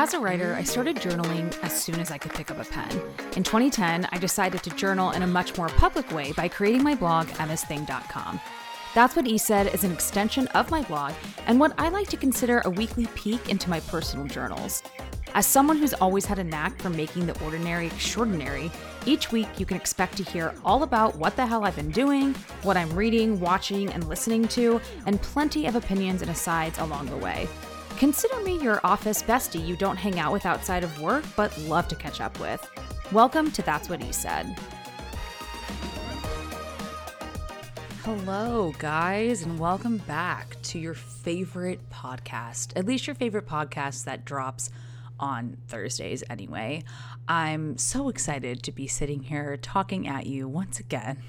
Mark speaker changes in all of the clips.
Speaker 1: As a writer, I started journaling as soon as I could pick up a pen. In 2010, I decided to journal in a much more public way by creating my blog, emmasthing.com. That's What E Said is an extension of my blog and what I like to consider a weekly peek into my personal journals. As someone who's always had a knack for making the ordinary extraordinary, each week you can expect to hear all about what the hell I've been doing, what I'm reading, watching, and listening to, and plenty of opinions and asides along the way. Consider me your office bestie you don't hang out with outside of work, but love to catch up with. Welcome to That's What He Said. Hello, guys, and welcome back to your favorite podcast, at least your favorite podcast that drops on Thursdays anyway. I'm so excited to be sitting here talking at you once again.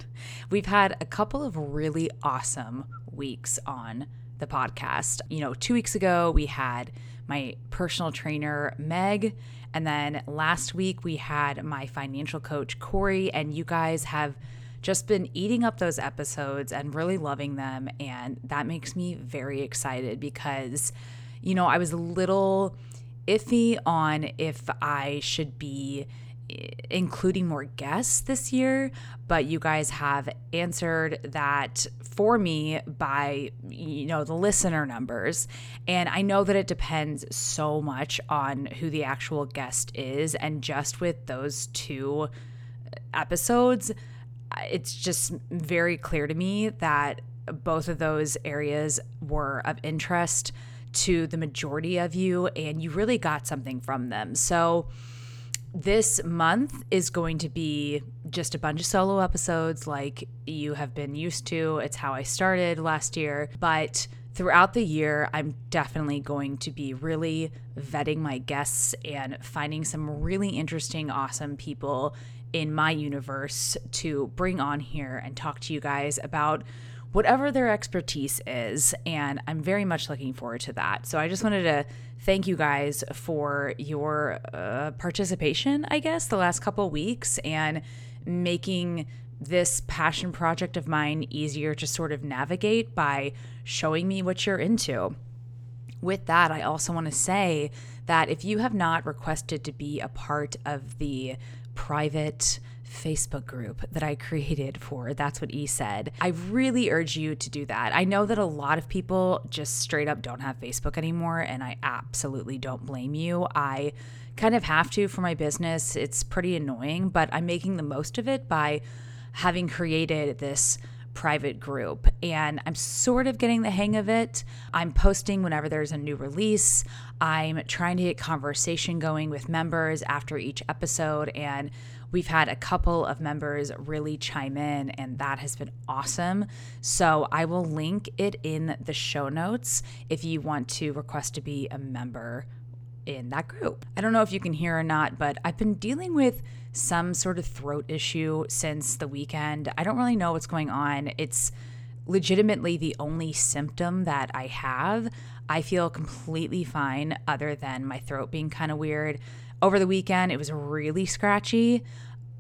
Speaker 1: We've had a couple of really awesome weeks on the podcast. You know, two weeks ago, we had my personal trainer, Meg. And then last week, we had my financial coach, Corey. And you guys have just been eating up those episodes and really loving them. And that makes me very excited because, you know, I was a little iffy on if I should be including more guests this year, but you guys have answered that for me by you know the listener numbers. And I know that it depends so much on who the actual guest is and just with those two episodes, it's just very clear to me that both of those areas were of interest to the majority of you, and you really got something from them. So, this month is going to be just a bunch of solo episodes like you have been used to. It's how I started last year. But throughout the year, I'm definitely going to be really vetting my guests and finding some really interesting, awesome people in my universe to bring on here and talk to you guys about whatever their expertise is. And I'm very much looking forward to that. So I just wanted to thank you guys for your uh, participation, I guess, the last couple weeks and making this passion project of mine easier to sort of navigate by showing me what you're into. With that, I also want to say that if you have not requested to be a part of the private Facebook group that I created for That's What E Said. I really urge you to do that. I know that a lot of people just straight up don't have Facebook anymore, and I absolutely don't blame you. I kind of have to for my business. It's pretty annoying, but I'm making the most of it by having created this private group and I'm sort of getting the hang of it. I'm posting whenever there's a new release. I'm trying to get conversation going with members after each episode and We've had a couple of members really chime in, and that has been awesome. So I will link it in the show notes if you want to request to be a member in that group. I don't know if you can hear or not, but I've been dealing with some sort of throat issue since the weekend. I don't really know what's going on. It's legitimately the only symptom that I have. I feel completely fine, other than my throat being kind of weird. Over the weekend, it was really scratchy,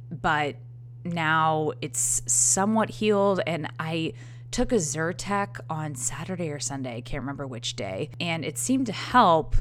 Speaker 1: but now it's somewhat healed. And I took a Zyrtec on Saturday or Sunday, I can't remember which day, and it seemed to help,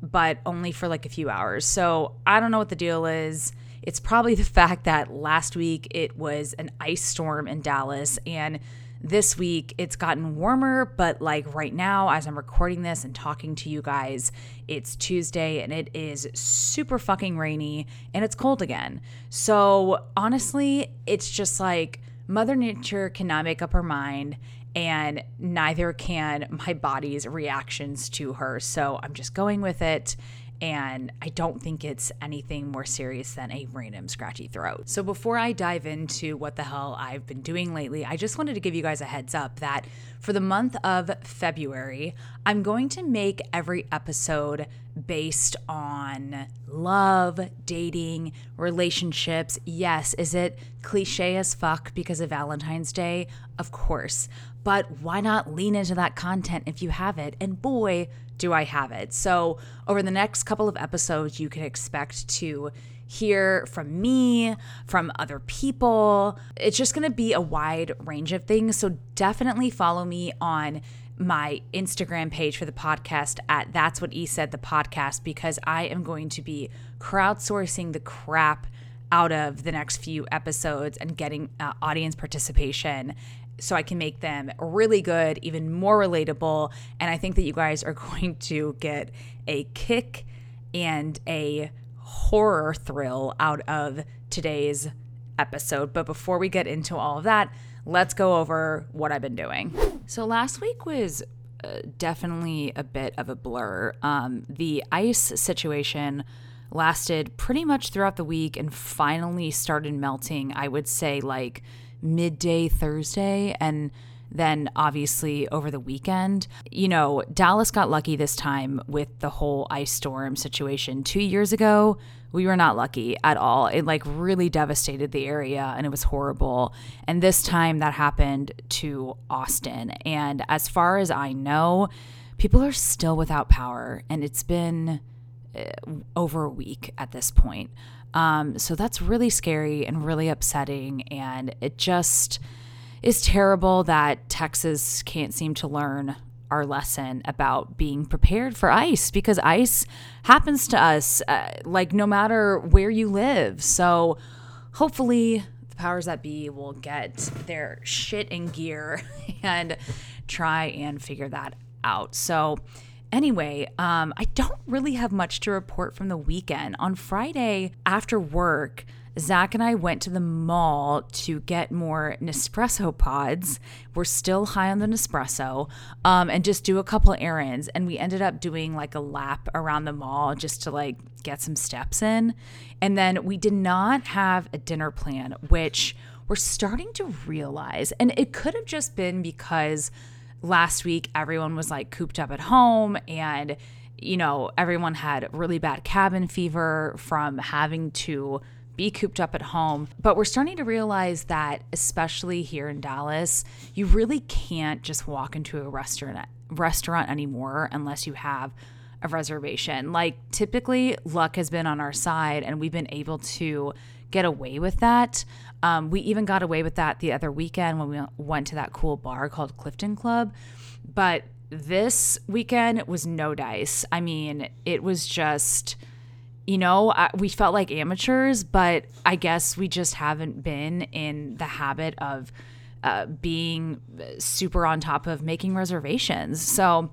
Speaker 1: but only for like a few hours. So I don't know what the deal is. It's probably the fact that last week it was an ice storm in Dallas and this week, it's gotten warmer, but like right now, as I'm recording this and talking to you guys, it's Tuesday and it is super fucking rainy and it's cold again. So honestly, it's just like Mother Nature cannot make up her mind and neither can my body's reactions to her. So I'm just going with it and I don't think it's anything more serious than a random scratchy throat. So before I dive into what the hell I've been doing lately, I just wanted to give you guys a heads up that for the month of February, I'm going to make every episode based on love, dating, relationships. Yes, is it cliche as fuck because of Valentine's Day? Of course. But why not lean into that content if you have it? And boy, do I have it. So, over the next couple of episodes, you can expect to hear from me, from other people. It's just going to be a wide range of things. So, definitely follow me on my Instagram page for the podcast at That's What E Said the podcast because I am going to be crowdsourcing the crap out of the next few episodes and getting uh, audience participation so I can make them really good, even more relatable. And I think that you guys are going to get a kick and a horror thrill out of today's episode. But before we get into all of that, let's go over what I've been doing. So last week was uh, definitely a bit of a blur. Um, the ice situation lasted pretty much throughout the week and finally started melting, I would say, like midday Thursday. And then obviously over the weekend. You know, Dallas got lucky this time with the whole ice storm situation. Two years ago, we were not lucky at all. It like really devastated the area and it was horrible. And this time that happened to Austin. And as far as I know, people are still without power and it's been uh, over a week at this point. Um, so that's really scary and really upsetting. And it just is terrible that Texas can't seem to learn our lesson about being prepared for ice because ice happens to us uh, like no matter where you live. So hopefully the powers that be will get their shit in gear and try and figure that out. So anyway, um, I don't really have much to report from the weekend. On Friday after work, Zach and I went to the mall to get more Nespresso pods. We're still high on the Nespresso um, and just do a couple errands. And we ended up doing like a lap around the mall just to like get some steps in. And then we did not have a dinner plan, which we're starting to realize. And it could have just been because last week everyone was like cooped up at home and you know everyone had really bad cabin fever from having to be cooped up at home. But we're starting to realize that, especially here in Dallas, you really can't just walk into a restaurant restaurant anymore unless you have a reservation. Like typically, luck has been on our side, and we've been able to get away with that. Um, we even got away with that the other weekend when we went to that cool bar called Clifton Club. But this weekend was no dice. I mean, it was just you know, we felt like amateurs, but I guess we just haven't been in the habit of uh, being super on top of making reservations. So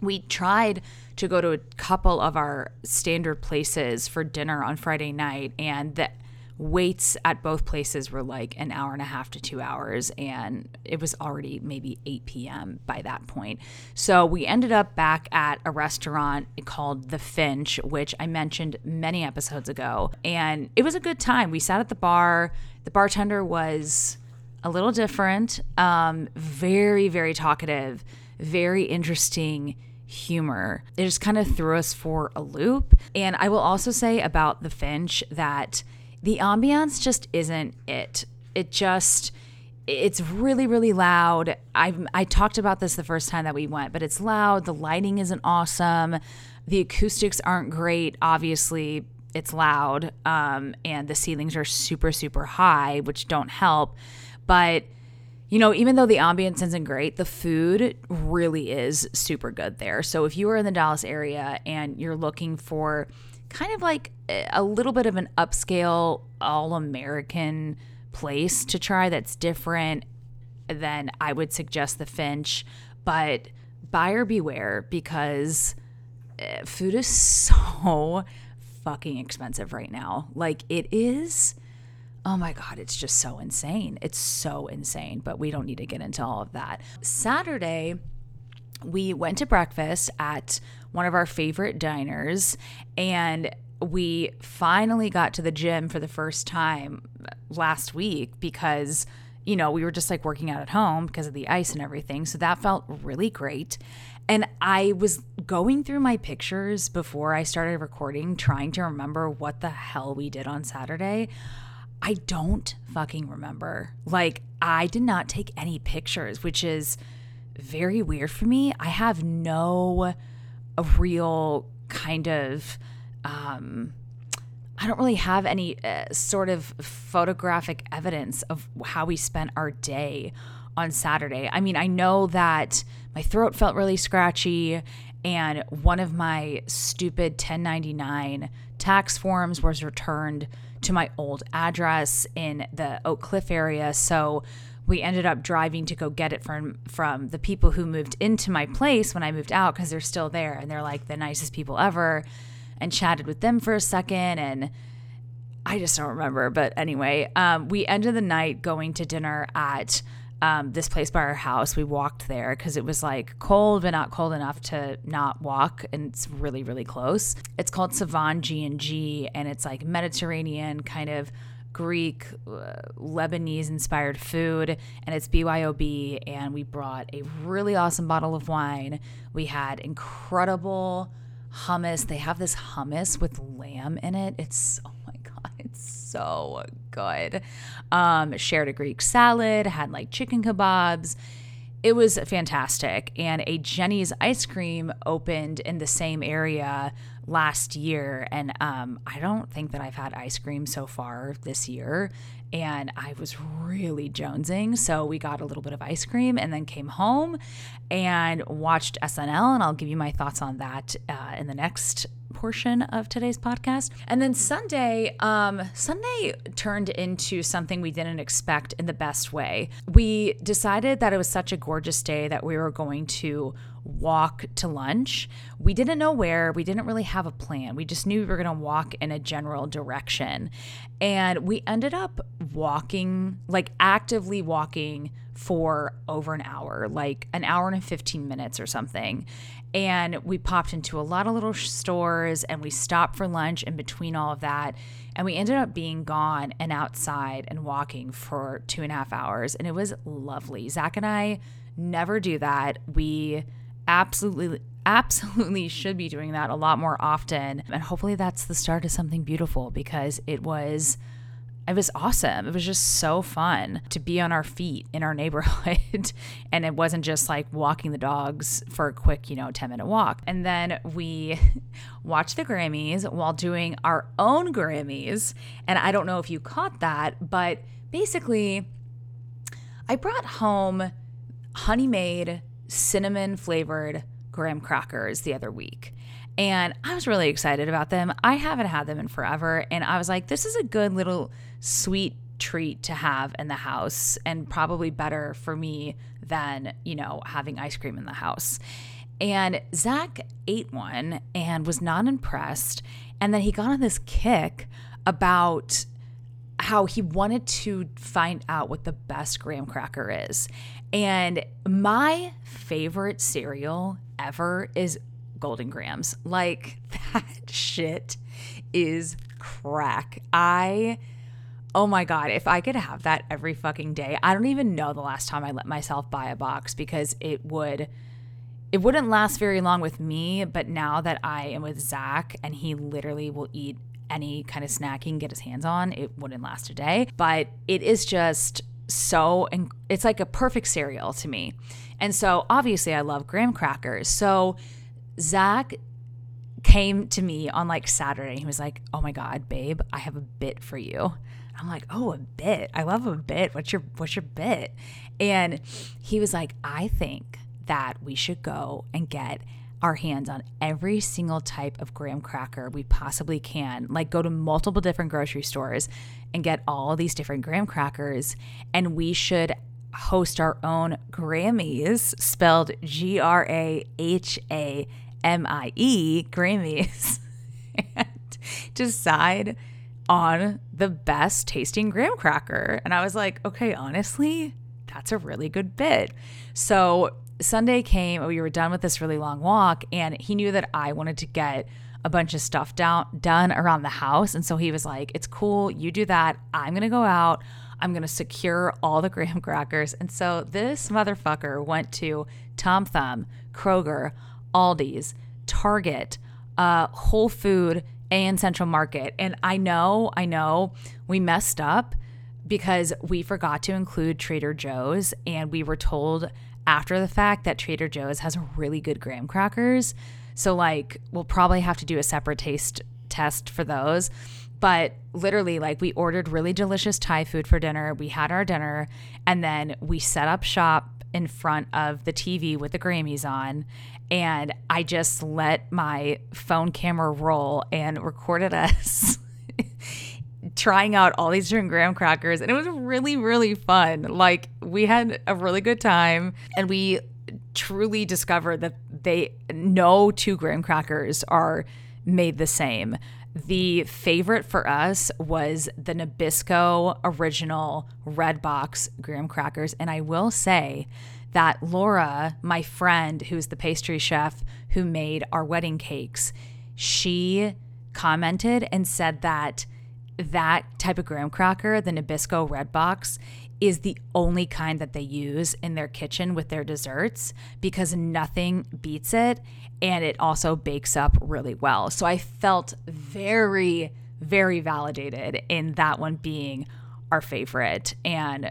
Speaker 1: we tried to go to a couple of our standard places for dinner on Friday night, and the waits at both places were like an hour and a half to two hours, and it was already maybe 8 p.m. by that point. So we ended up back at a restaurant called The Finch, which I mentioned many episodes ago, and it was a good time. We sat at the bar, the bartender was a little different, um, very, very talkative, very interesting humor. It just kind of threw us for a loop. And I will also say about The Finch that the ambiance just isn't it. It just it's really really loud. I I talked about this the first time that we went, but it's loud. The lighting isn't awesome. The acoustics aren't great. Obviously, it's loud, um, and the ceilings are super super high, which don't help. But you know, even though the ambience isn't great, the food really is super good there. So if you are in the Dallas area and you're looking for kind of like a little bit of an upscale, all American place to try that's different, then I would suggest the Finch. But buyer beware because eh, food is so fucking expensive right now. Like it is. Oh my God, it's just so insane. It's so insane, but we don't need to get into all of that. Saturday, we went to breakfast at one of our favorite diners and we finally got to the gym for the first time last week because you know we were just like working out at home because of the ice and everything so that felt really great. And i was going through my pictures before i started recording trying to remember what the hell we did on saturday. I don't fucking remember. Like i did not take any pictures which is very weird for me. I have no a real kind of um, I don't really have any uh, sort of photographic evidence of how we spent our day on Saturday. I mean, I know that my throat felt really scratchy and one of my stupid 1099 tax forms was returned to my old address in the Oak Cliff area. So we ended up driving to go get it from from the people who moved into my place when I moved out because they're still there and they're like the nicest people ever and chatted with them for a second and I just don't remember but anyway um, we ended the night going to dinner at um, this place by our house. We walked there because it was like cold but not cold enough to not walk and it's really really close. It's called Savan G and G and it's like Mediterranean kind of Greek, uh, Lebanese inspired food, and it's BYOB. And we brought a really awesome bottle of wine. We had incredible hummus. They have this hummus with lamb in it. It's, oh my God, it's so good. Um, shared a Greek salad, had like chicken kebabs. It was fantastic. And a Jeni's ice cream opened in the same area last year. And um, I don't think that I've had ice cream so far this year. And I was really jonesing. So we got a little bit of ice cream and then came home and watched SNL. And I'll give you my thoughts on that uh, in the next portion of today's podcast. And then Sunday, um, Sunday turned into something we didn't expect in the best way. We decided that it was such a gorgeous day that we were going to walk to lunch. We didn't know where, we didn't really have a plan. We just knew we were going to walk in a general direction. And we ended up walking, like actively walking for over an hour, like an hour and 15 minutes or something. And we popped into a lot of little stores and we stopped for lunch in between all of that. And we ended up being gone and outside and walking for two and a half hours. And it was lovely. Zach and I never do that. We absolutely absolutely should be doing that a lot more often and hopefully that's the start of something beautiful because it was it was awesome. It was just so fun to be on our feet in our neighborhood. and it wasn't just like walking the dogs for a quick, you know, 10 minute walk. And then we watched the Grammys while doing our own Grammys. And I don't know if you caught that, but basically, I brought home honey made cinnamon flavored graham crackers the other week. And I was really excited about them. I haven't had them in forever. And I was like, this is a good little sweet treat to have in the house and probably better for me than, you know, having ice cream in the house. And Zach ate one and was not impressed. And then he got on this kick about how he wanted to find out what the best graham cracker is. And my favorite cereal ever is Golden Grahams. Like that shit is crack. I oh my god, if I could have that every fucking day. I don't even know the last time I let myself buy a box because it would it wouldn't last very long with me, but now that I am with Zach and he literally will eat any kind of snack he can get his hands on, it wouldn't last a day. But it is just so and it's like a perfect cereal to me. And so obviously I love graham crackers. So Zach came to me on like Saturday. He was like, "Oh my god, babe, I have a bit for you." I'm like, "Oh, a bit. I love a bit. What's your what's your bit?" And he was like, "I think that we should go and get our hands on every single type of graham cracker we possibly can. Like go to multiple different grocery stores and get all these different graham crackers and we should host our own Grammys, spelled G R A H A M I E, Grammys, and decide on the best tasting graham cracker. And I was like, okay, honestly, that's a really good bit. So Sunday came, we were done with this really long walk, and he knew that I wanted to get a bunch of stuff down done around the house. And so he was like, It's cool, you do that. I'm gonna go out. I'm to secure all the graham crackers. And so this motherfucker went to Tom Thumb, Kroger, Aldi's, Target, uh, Whole Food, and Central Market. And I know, I know we messed up because we forgot to include Trader Joe's. And we were told after the fact that Trader Joe's has really good graham crackers. So, like, we'll probably have to do a separate taste test for those. but literally, like, we ordered really delicious Thai food for dinner. We had our dinner, and then we set up shop in front of the TV with the Grammys on. And I just let my phone camera roll and recorded us trying out all these different graham crackers. And it was really, really fun. Like, we had a really good time, and we truly discovered that they no two graham crackers are made the same. The favorite for us was the Nabisco original red box graham crackers. And I will say that Laura, my friend, who's the pastry chef who made our wedding cakes, she commented and said that that type of graham cracker, the Nabisco red box, is the only kind that they use in their kitchen with their desserts because nothing beats it and it also bakes up really well. So I felt very, very validated in that one being our favorite. And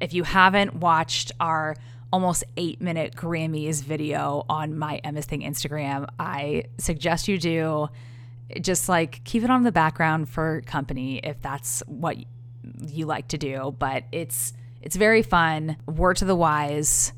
Speaker 1: if you haven't watched our almost eight minute Grammys video on my Emma's Thing Instagram, I suggest you do. Just like keep it on the background for company if that's what you like to do. But it's it's very fun. Word to the wise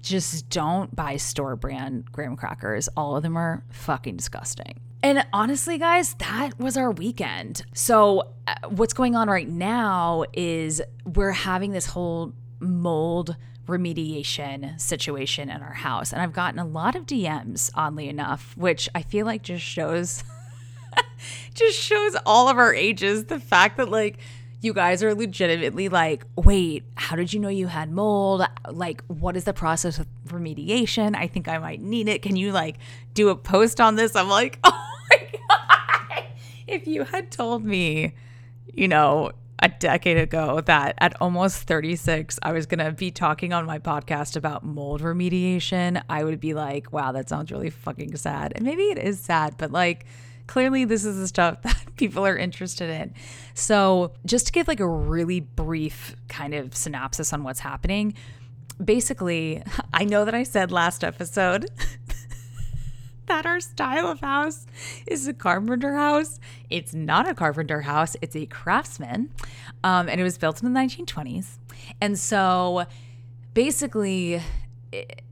Speaker 1: just don't buy store brand graham crackers. All of them are fucking disgusting. And honestly, guys, that was our weekend. So, uh, what's going on right now is we're having this whole mold remediation situation in our house. And I've gotten a lot of DMs, oddly enough, which I feel like just shows just shows all of our ages the fact that like you guys are legitimately like, wait, how did you know you had mold? Like, what is the process of remediation? I think I might need it. Can you like do a post on this? I'm like, oh my God. If you had told me, you know, a decade ago that at almost 36, I was going to be talking on my podcast about mold remediation, I would be like, wow, that sounds really fucking sad. And maybe it is sad, but like, clearly this is the stuff that people are interested in. So, just to give like a really brief kind of synopsis on what's happening, basically, I know that I said last episode that our style of house is a carpenter house. It's not a carpenter house, it's a craftsman. Um, and it was built in the 1920s. And so basically,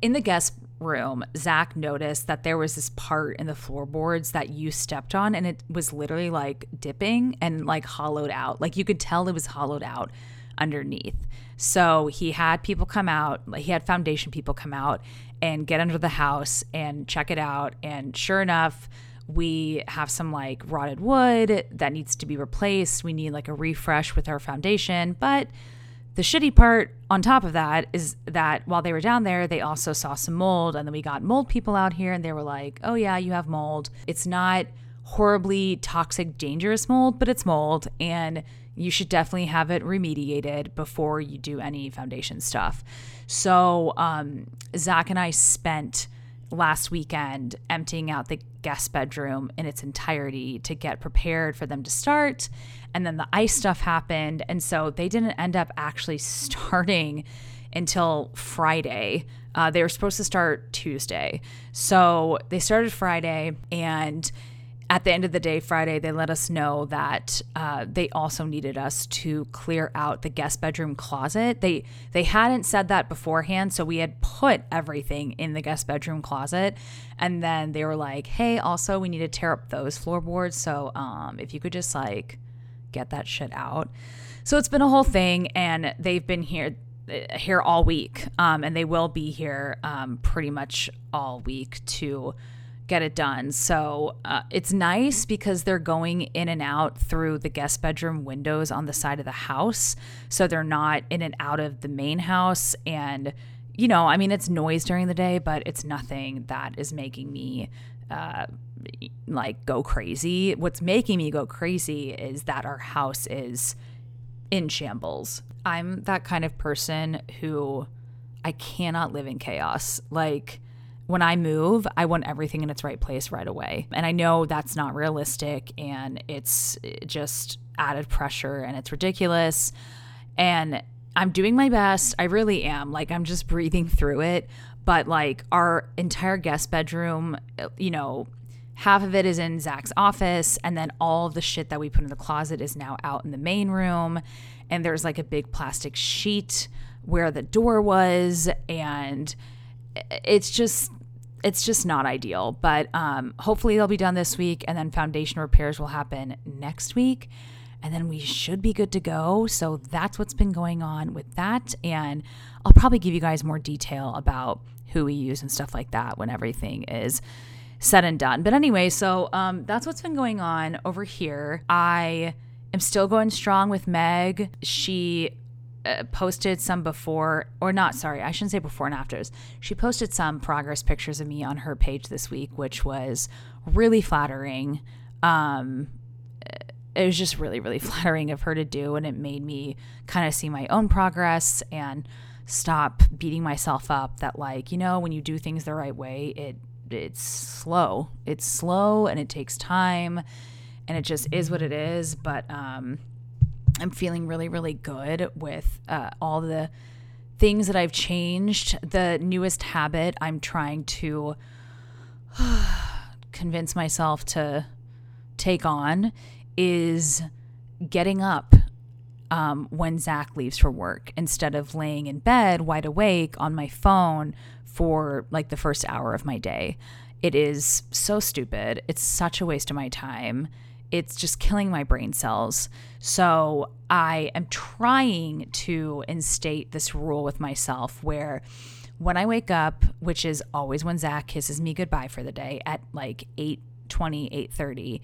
Speaker 1: in the guest room, Zach noticed that there was this part in the floorboards that you stepped on, and it was literally like dipping and like hollowed out. Like you could tell it was hollowed out underneath. So he had people come out, he had foundation people come out and get under the house and check it out. And sure enough, we have some like rotted wood that needs to be replaced. We need like a refresh with our foundation, but the shitty part on top of that is that while they were down there, they also saw some mold. And then we got mold people out here and they were like, oh, yeah, you have mold. It's not horribly toxic, dangerous mold, but it's mold. And you should definitely have it remediated before you do any foundation stuff. So, um, Zach and I spent last weekend emptying out the guest bedroom in its entirety to get prepared for them to start. And then the ice stuff happened. And so they didn't end up actually starting until Friday. Uh, they were supposed to start Tuesday. So they started Friday and at the end of the day, Friday, they let us know that uh, they also needed us to clear out the guest bedroom closet. They they hadn't said that beforehand, so we had put everything in the guest bedroom closet, and then they were like, "Hey, also we need to tear up those floorboards. So um, if you could just like get that shit out." So it's been a whole thing, and they've been here uh, here all week, um, and they will be here um, pretty much all week to get it done. So uh, it's nice because they're going in and out through the guest bedroom windows on the side of the house. So they're not in and out of the main house. And, you know, I mean, it's noise during the day, but it's nothing that is making me. Uh, like go crazy. What's making me go crazy is that our house is in shambles. I'm that kind of person who I cannot live in chaos. Like, when I move, I want everything in its right place right away. And I know that's not realistic and it's eh, just added pressure and it's ridiculous. And I'm doing my best. I really am. Like, I'm just breathing through it. But, like, our entire guest bedroom, eh, you know, half of it is in Zach's office, and then all of the shit that we put in the closet is now out in the main room. And there's like a big plastic sheet where the door was, and it's just it's just not ideal. But um, hopefully they'll be done this week, and then foundation repairs will happen next week, and then we should be good to go. So that's what's been going on with that, and I'll probably give you guys more detail about who we use and stuff like that when everything is said and done. But anyway, so um, that's what's been going on over here. I am still going strong with Meg. She uh, posted some before, or not, sorry, I shouldn't say before and afters. She posted some progress pictures of me on her page this week, which was really flattering. Um, it was just really, really flattering of her to do. And it made me kind of see my own progress and stop beating myself up that, like, you know, when you do things the right way, it it's slow. It's slow and it takes time and it just is what it is. But um, I'm feeling really, really good with uh, all the things that I've changed. The newest habit I'm trying to convince myself to take on is getting up um, when Zach leaves for work instead of laying in bed wide awake on my phone for like the first hour of my day. It is so stupid. It's such a waste of my time. It's just killing my brain cells. So I am trying to instate this rule with myself where when I wake up, which is always when Zach kisses me goodbye for the day at like 8 20, 8 30,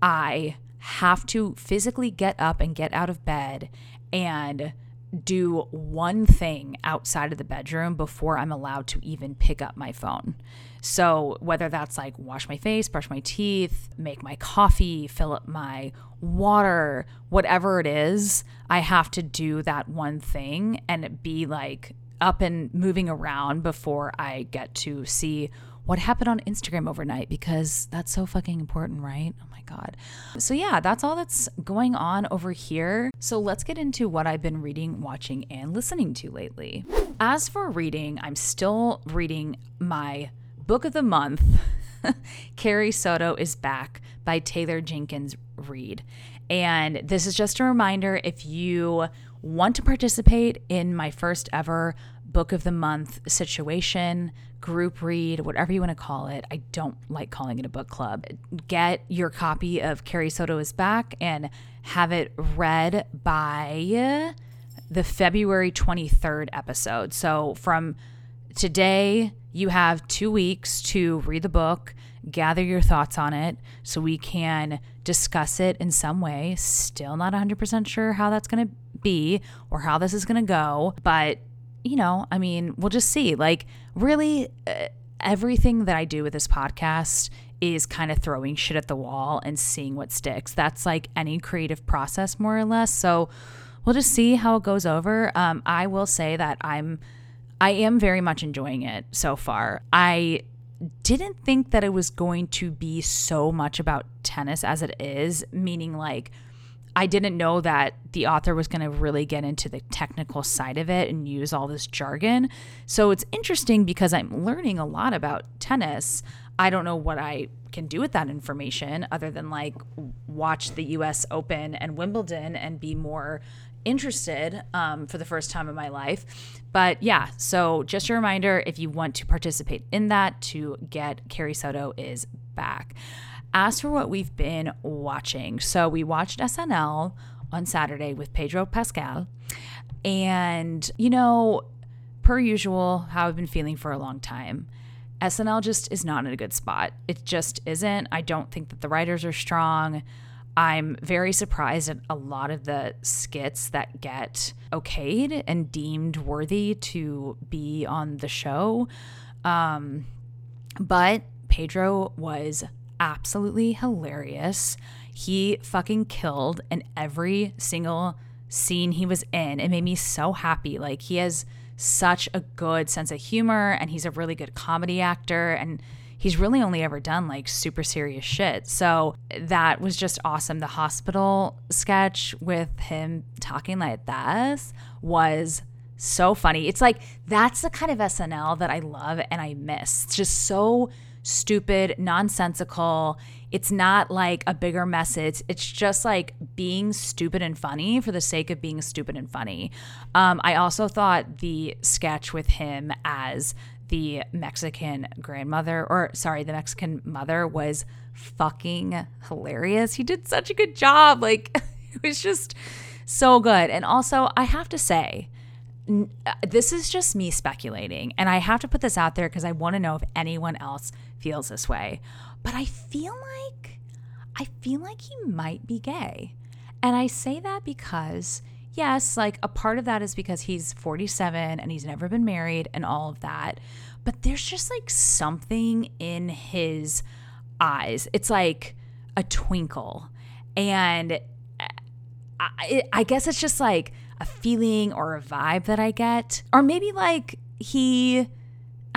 Speaker 1: I have to physically get up and get out of bed and do one thing outside of the bedroom before I'm allowed to even pick up my phone. So, whether that's like wash my face, brush my teeth, make my coffee, fill up my water, whatever it is, I have to do that one thing and be like up and moving around before I get to see what happened on Instagram overnight because that's so fucking important, right? Oh my God. So, yeah, that's all that's going on over here. So, let's get into what I've been reading, watching, and listening to lately. As for reading, I'm still reading my book of the month. Carrie Soto is Back by Taylor Jenkins Reid. And this is just a reminder if you want to participate in my first ever book of the month situation, group read, whatever you want to call it. I don't like calling it a book club. Get your copy of Carrie Soto is Back and have it read by the February 23rd episode. So from today, you have two weeks to read the book, gather your thoughts on it so we can discuss it in some way. Still not 100% sure how that's going to be or how this is going to go, but you know, I mean, we'll just see. Like, really, uh, everything that I do with this podcast is kind of throwing shit at the wall and seeing what sticks. That's like any creative process, more or less. So we'll just see how it goes over. Um, I will say that I'm, I am very much enjoying it so far. I didn't think that it was going to be so much about tennis as it is, meaning like I didn't know that the author was going to really get into the technical side of it and use all this jargon. So it's interesting because I'm learning a lot about tennis. I don't know what I can do with that information other than like watch the US Open and Wimbledon and be more interested um, for the first time in my life. But yeah, so just a reminder if you want to participate in that, to get Carrie Soto is back as for what we've been watching, so we watched SNL on Saturday with Pedro Pascal. And, you know, per usual, how I've been feeling for a long time. SNL just is not in a good spot. It just isn't. I don't think that the writers are strong. I'm very surprised at a lot of the skits that get okayed and deemed worthy to be on the show. Um, but Pedro was absolutely hilarious. He fucking killed in every single scene he was in. It made me so happy. Like he has such a good sense of humor and he's a really good comedy actor and he's really only ever done like super serious shit. So that was just awesome. The hospital sketch with him talking like this was so funny. It's like that's the kind of SNL that I love and I miss. It's just so stupid, nonsensical. It's not like a bigger message. It's just like being stupid and funny for the sake of being stupid and funny. Um, I also thought the sketch with him as the Mexican grandmother, or sorry, the Mexican mother was fucking hilarious. He did such a good job. Like, it was just so good. And also, I have to say, uh, this is just me speculating, and I have to put this out there because I want to know if anyone else feels this way. But I feel like I feel like he might be gay. And I say that because yes, like a part of that is because he's 47 and he's never been married and all of that. But there's just like something in his eyes. It's like a twinkle. And uh, I, I guess it's just like a feeling or a vibe that I get. Or maybe like he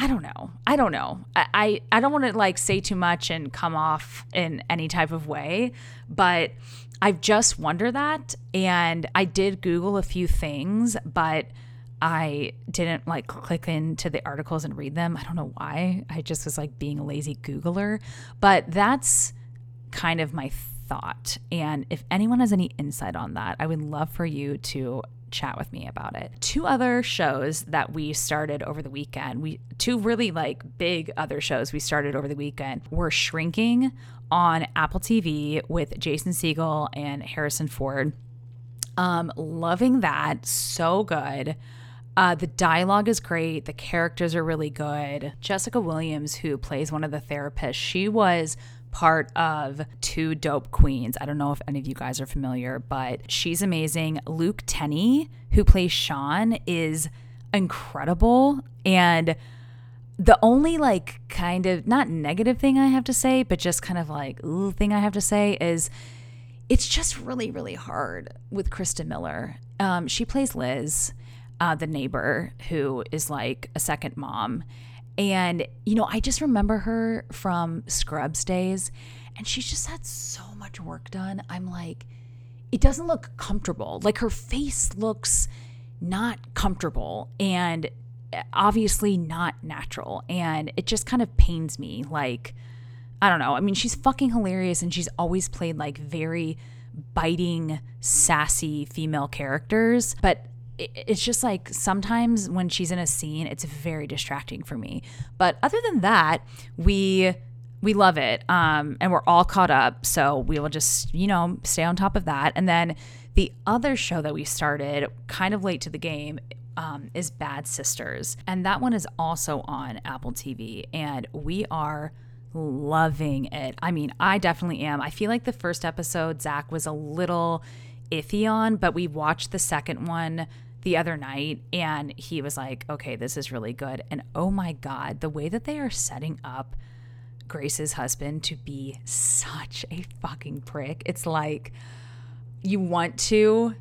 Speaker 1: I don't know. I don't know. I, I, I don't want to like say too much and come off in any type of way, but I've just wondered that. And I did Google a few things, but I didn't like click into the articles and read them. I don't know why. I just was like being a lazy Googler. But that's kind of my thought. And if anyone has any insight on that, I would love for you to chat with me about it. Two other shows that we started over the weekend, we two really like big other shows we started over the weekend were Shrinking on Apple TV with Jason Segel and Harrison Ford. Um, loving that, so good. Uh, the dialogue is great. The characters are really good. Jessica Williams, who plays one of the therapists, she was part of Two Dope Queens. I don't know if any of you guys are familiar, but she's amazing. Luke Tennie, who plays Sean, is incredible. And the only like kind of not negative thing I have to say, but just kind of like ooh thing I have to say is it's just really, really hard with Christa Miller. Um, she plays Liz, uh, the neighbor who is like a second mom. And, you know, I just remember her from Scrubs days, and she's just had so much work done. I'm like, it doesn't look comfortable. Like her face looks not comfortable and eh, obviously not natural. And it just kind of pains me. Like, I don't know. I mean, she's fucking hilarious and she's always played like very biting, sassy female characters. But it's just like sometimes when she's in a scene, it's very distracting for me. But other than that, we we love it, um, and we're all caught up. So we will just you know stay on top of that. And then the other show that we started, kind of late to the game, um, is Bad Sisters, and that one is also on Apple TV, and we are loving it. I mean, I definitely am. I feel like the first episode Zach was a little iffy on, but we watched the second one the other night and he was like, okay, this is really good. And oh my God, the way that they are setting up Grace's husband to be such a fucking prick. It's like you want to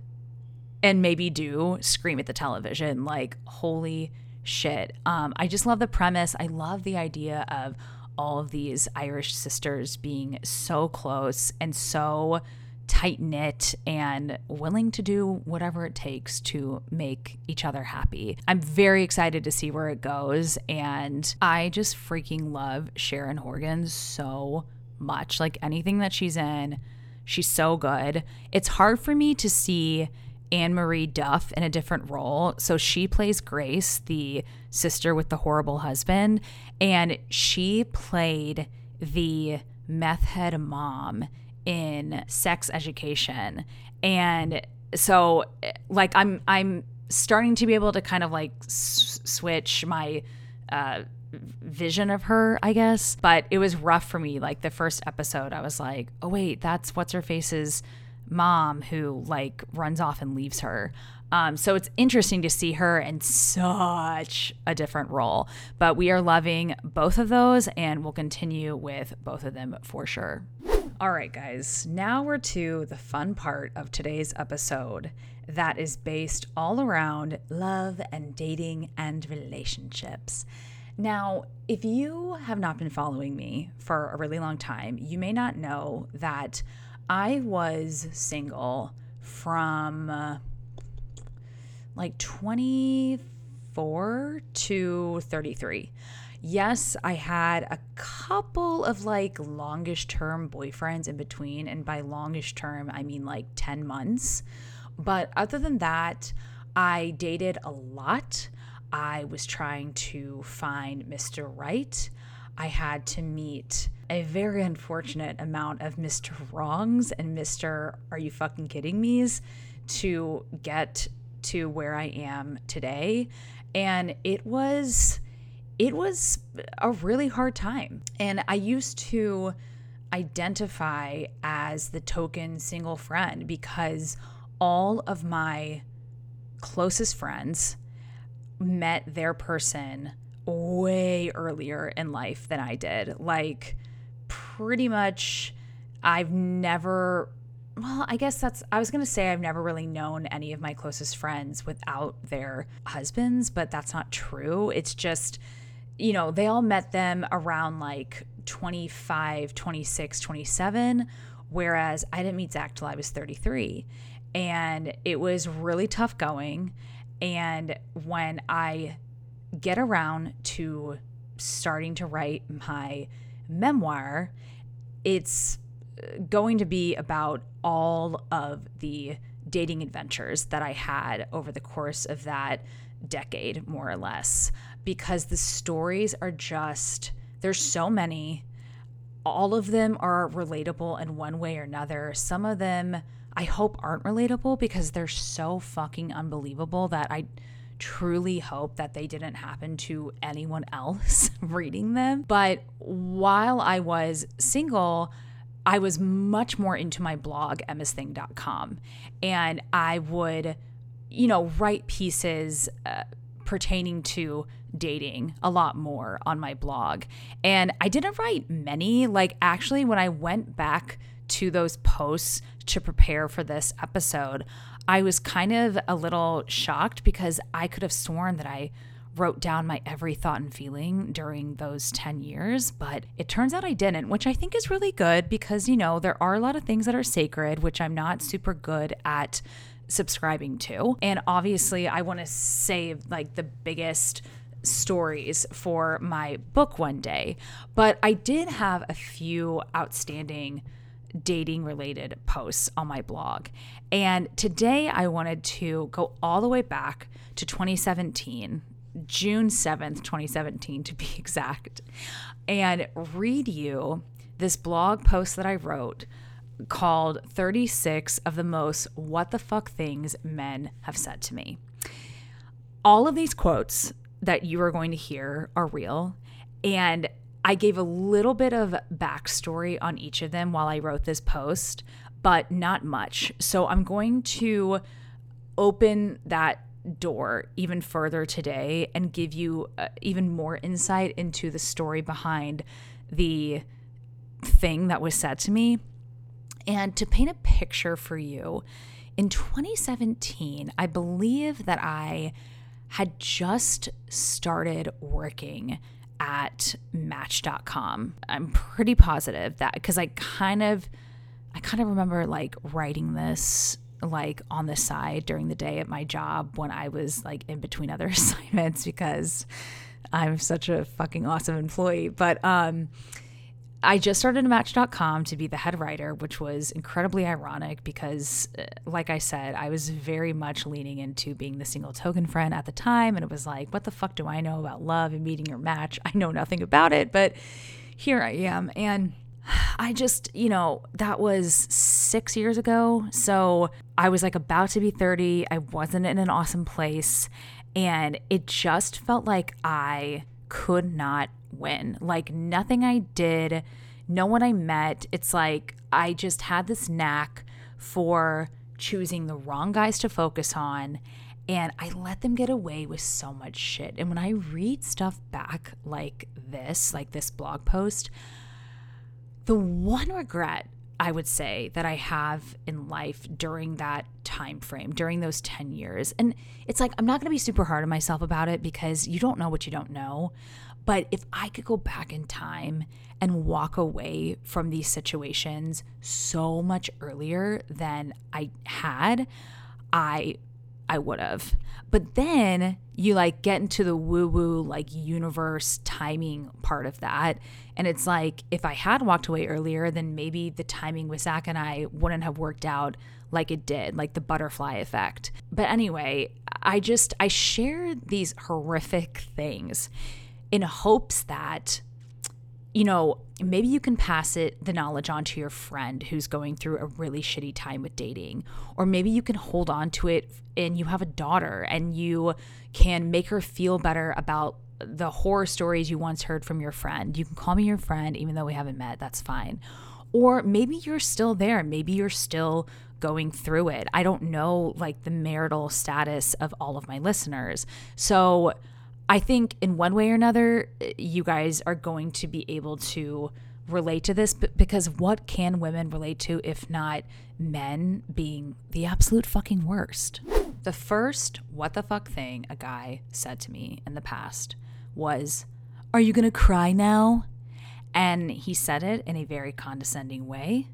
Speaker 1: and maybe do scream at the television like, holy shit. Um, I just love the premise. I love the idea of all of these Irish sisters being so close and so tight knit and willing to do whatever it takes to make each other happy. I'm very excited to see where it goes. And I just freaking love Sharon Horgan so much. Like anything that she's in, she's so good. It's hard for me to see Anne Marie Duff in a different role. So she plays Grace, the sister with the horrible husband, and she played the meth head mom in sex education. And so like I'm I'm starting to be able to kind of like s- switch my uh vision of her, I guess. But it was rough for me. Like the first episode, I was like, oh, wait, that's what's her face's mom who like runs off and leaves her. Um, so it's interesting to see her in such a different role. But we are loving both of those and we'll continue with both of them for sure. All right, guys, now we're to the fun part of today's episode that is based all around love and dating and relationships. Now, if you have not been following me for a really long time, you may not know that I was single from uh, like 24 to 33. Yes, I had a couple of like longish term boyfriends in between. And by longish term, I mean like 10 months. But other than that, I dated a lot. I was trying to find Mr. Right. I had to meet a very unfortunate amount of Mr. Wrongs and Mr. Are you fucking kidding me's to get to where I am today. And it was it was a really hard time. And I used to identify as the token single friend because all of my closest friends met their person way earlier in life than I did. Like, pretty much, I've never, well, I guess that's, I was going to say I've never really known any of my closest friends without their husbands, but that's not true. It's just, you know, they all met them around like 25, 26, 27, whereas I didn't meet Zach till I was 33. And it was really tough going. And when I get around to starting to write my memoir, it's uh, going to be about all of the dating adventures that I had over the course of that decade, more or less, because the stories are just, there's so many. All of them are relatable in one way or another. Some of them I hope aren't relatable because they're so fucking unbelievable that I truly hope that they didn't happen to anyone else reading them. But while I was single, I was much more into my blog, emmasthing.com. And I would, you know, write pieces uh, pertaining to dating a lot more on my blog. And I didn't write many. Like, actually, when I went back to those posts to prepare for this episode, I was kind of a little shocked because I could have sworn that I wrote down my every thought and feeling during those 10 years, but it turns out I didn't, which I think is really good because, you know, there are a lot of things that are sacred, which I'm not super good at subscribing to. And obviously, I want to save like the biggest stories for my book one day, but I did have a few outstanding dating related posts on my blog. And today I wanted to go all the way back to 2017, June 7th, 2017 to be exact, and read you this blog post that I wrote called 36 of the most what the fuck things men have said to me. All of these quotes that you are going to hear are real. And I gave a little bit of backstory on each of them while I wrote this post, but not much. So I'm going to open that door even further today and give you uh, even more insight into the story behind the thing that was said to me. And to paint a picture for you, in 2017, I believe that I had just started working at match.com. I'm pretty positive that because I kind of I kind of remember like writing this like on the side during the day at my job when I was like in between other assignments because I'm such a fucking awesome employee. But um I just started a Match.com to be the head writer, which was incredibly ironic because, uh, like I said, I was very much leaning into being the single token friend at the time. And it was like, what the fuck do I know about love and meeting your match? I know nothing about it, but here I am. And I just, you know, that was six years ago. So I was like about to be 30. I wasn't in an awesome place. And it just felt like I could not win. Like nothing I did, no one I met, it's like I just had this knack for choosing the wrong guys to focus on and I let them get away with so much shit. And when I read stuff back like this, like this blog post, the one regret I would say that I have in life during that time frame, during those 10 years. And it's like I'm not going to be super hard on myself about it because you don't know what you don't know. But if I could go back in time and walk away from these situations so much earlier than I had, I I would have. But then you like get into the woo woo, like universe timing part of that. And it's like, if I had walked away earlier, then maybe the timing with Zach and I wouldn't have worked out like it did, like the butterfly effect. But anyway, I just, I share these horrific things in hopes that you know, maybe you can pass it the knowledge on to your friend who's going through a really shitty time with dating. Or maybe you can hold on to it and you have a daughter and you can make her feel better about the horror stories you once heard from your friend. You can call me your friend even though we haven't met, that's fine. Or maybe you're still there. Maybe you're still going through it. I don't know like the marital status of all of my listeners. So I think in one way or another, you guys are going to be able to relate to this because what can women relate to if not men being the absolute fucking worst? The first what the fuck thing a guy said to me in the past was, Are you gonna cry now? And he said it in a very condescending way.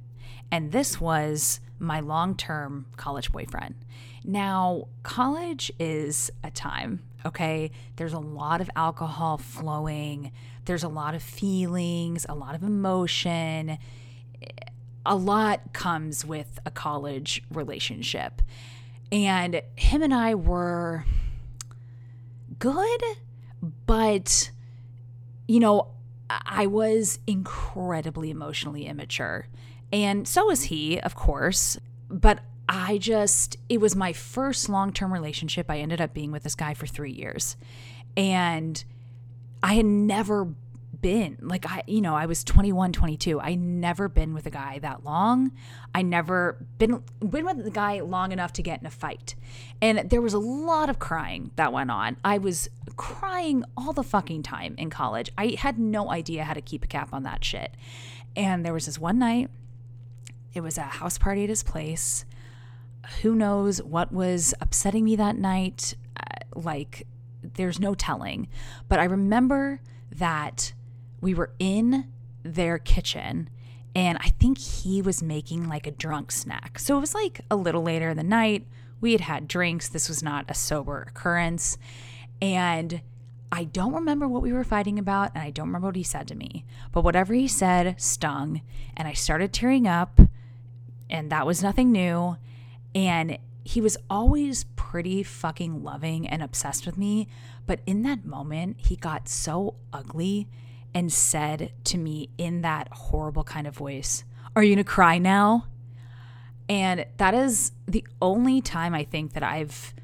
Speaker 1: And this was my long term college boyfriend. Now, college is a time, okay? There's a lot of alcohol flowing, there's a lot of feelings, a lot of emotion. A lot comes with a college relationship. And him and I were good, but, you know, I was incredibly emotionally immature. And so was he, of course. But I just, it was my first long term relationship. I ended up being with this guy for three years. And I had never been like I you know I was 21 22 I never been with a guy that long I never been been with a guy long enough to get in a fight and there was a lot of crying that went on I was crying all the fucking time in college I had no idea how to keep a cap on that shit and there was this one night it was a house party at his place. Who knows what was upsetting me that night? Uh, like, there's no telling. But I remember that we were in their kitchen and I think he was making like a drunk snack. So it was like a little later in the night. We had had drinks. This was not a sober occurrence. And I don't remember what we were fighting about, and I don't remember what he said to me. But whatever he said stung, and I started tearing up and that was nothing new. And he was always pretty fucking loving and obsessed with me. But in that moment, he got so ugly and said to me in that horrible kind of voice, Are you gonna cry now? And that is the only time I think that I've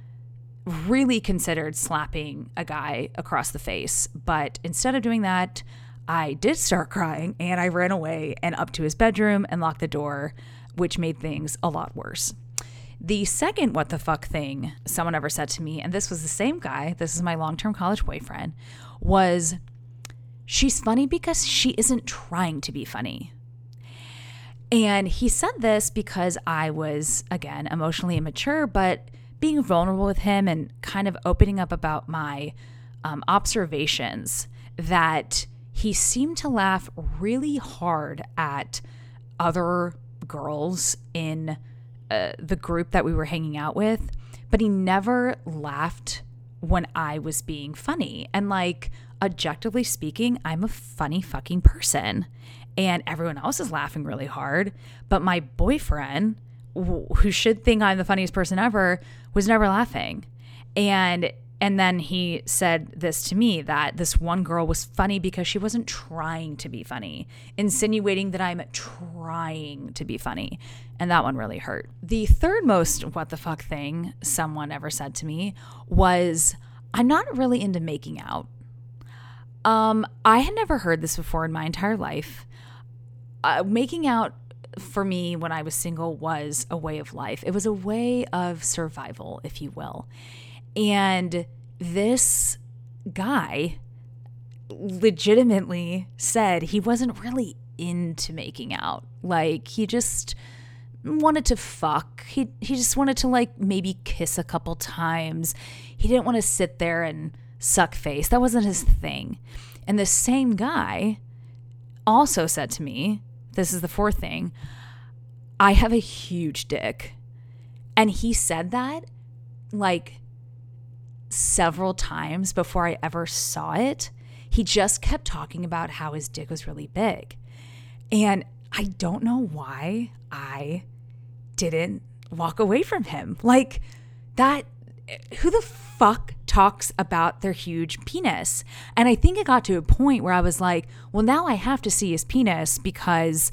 Speaker 1: really considered slapping a guy across the face. But instead of doing that, I did start crying and I ran away and up to his bedroom and locked the door which made things a lot worse. The second what the fuck thing someone ever said to me, and this was the same guy, this is my long term college boyfriend, was she's funny because she isn't trying to be funny. And he said this because I was, again, emotionally immature, but being vulnerable with him and kind of opening up about my um, observations that he seemed to laugh really hard at other girls in uh, the group that we were hanging out with, but he never laughed when I was being funny. And like, objectively speaking, I'm a funny fucking person. And everyone else is laughing really hard. But my boyfriend, who should think I'm the funniest person ever, was never laughing. And and then he said this to me that this one girl was funny because she wasn't trying to be funny, insinuating that I'm trying to be funny. And that one really hurt. The third most what the fuck thing someone ever said to me was I'm not really into making out. Um, I had never heard this before in my entire life. Uh, making out for me when I was single was a way of life. It was a way of survival, if you will. And this guy legitimately said he wasn't really into making out. Like he just wanted to fuck. He he just wanted to like maybe kiss a couple times. He didn't want to sit there and suck face. That wasn't his thing. And the same guy also said to me, this is the fourth thing, I have a huge dick. And he said that like several times before I ever saw it, he just kept talking about how his dick was really big. And I don't know why I didn't walk away from him. Like that who the fuck talks about their huge penis? And I think it got to a point where I was like, well, now I have to see his penis because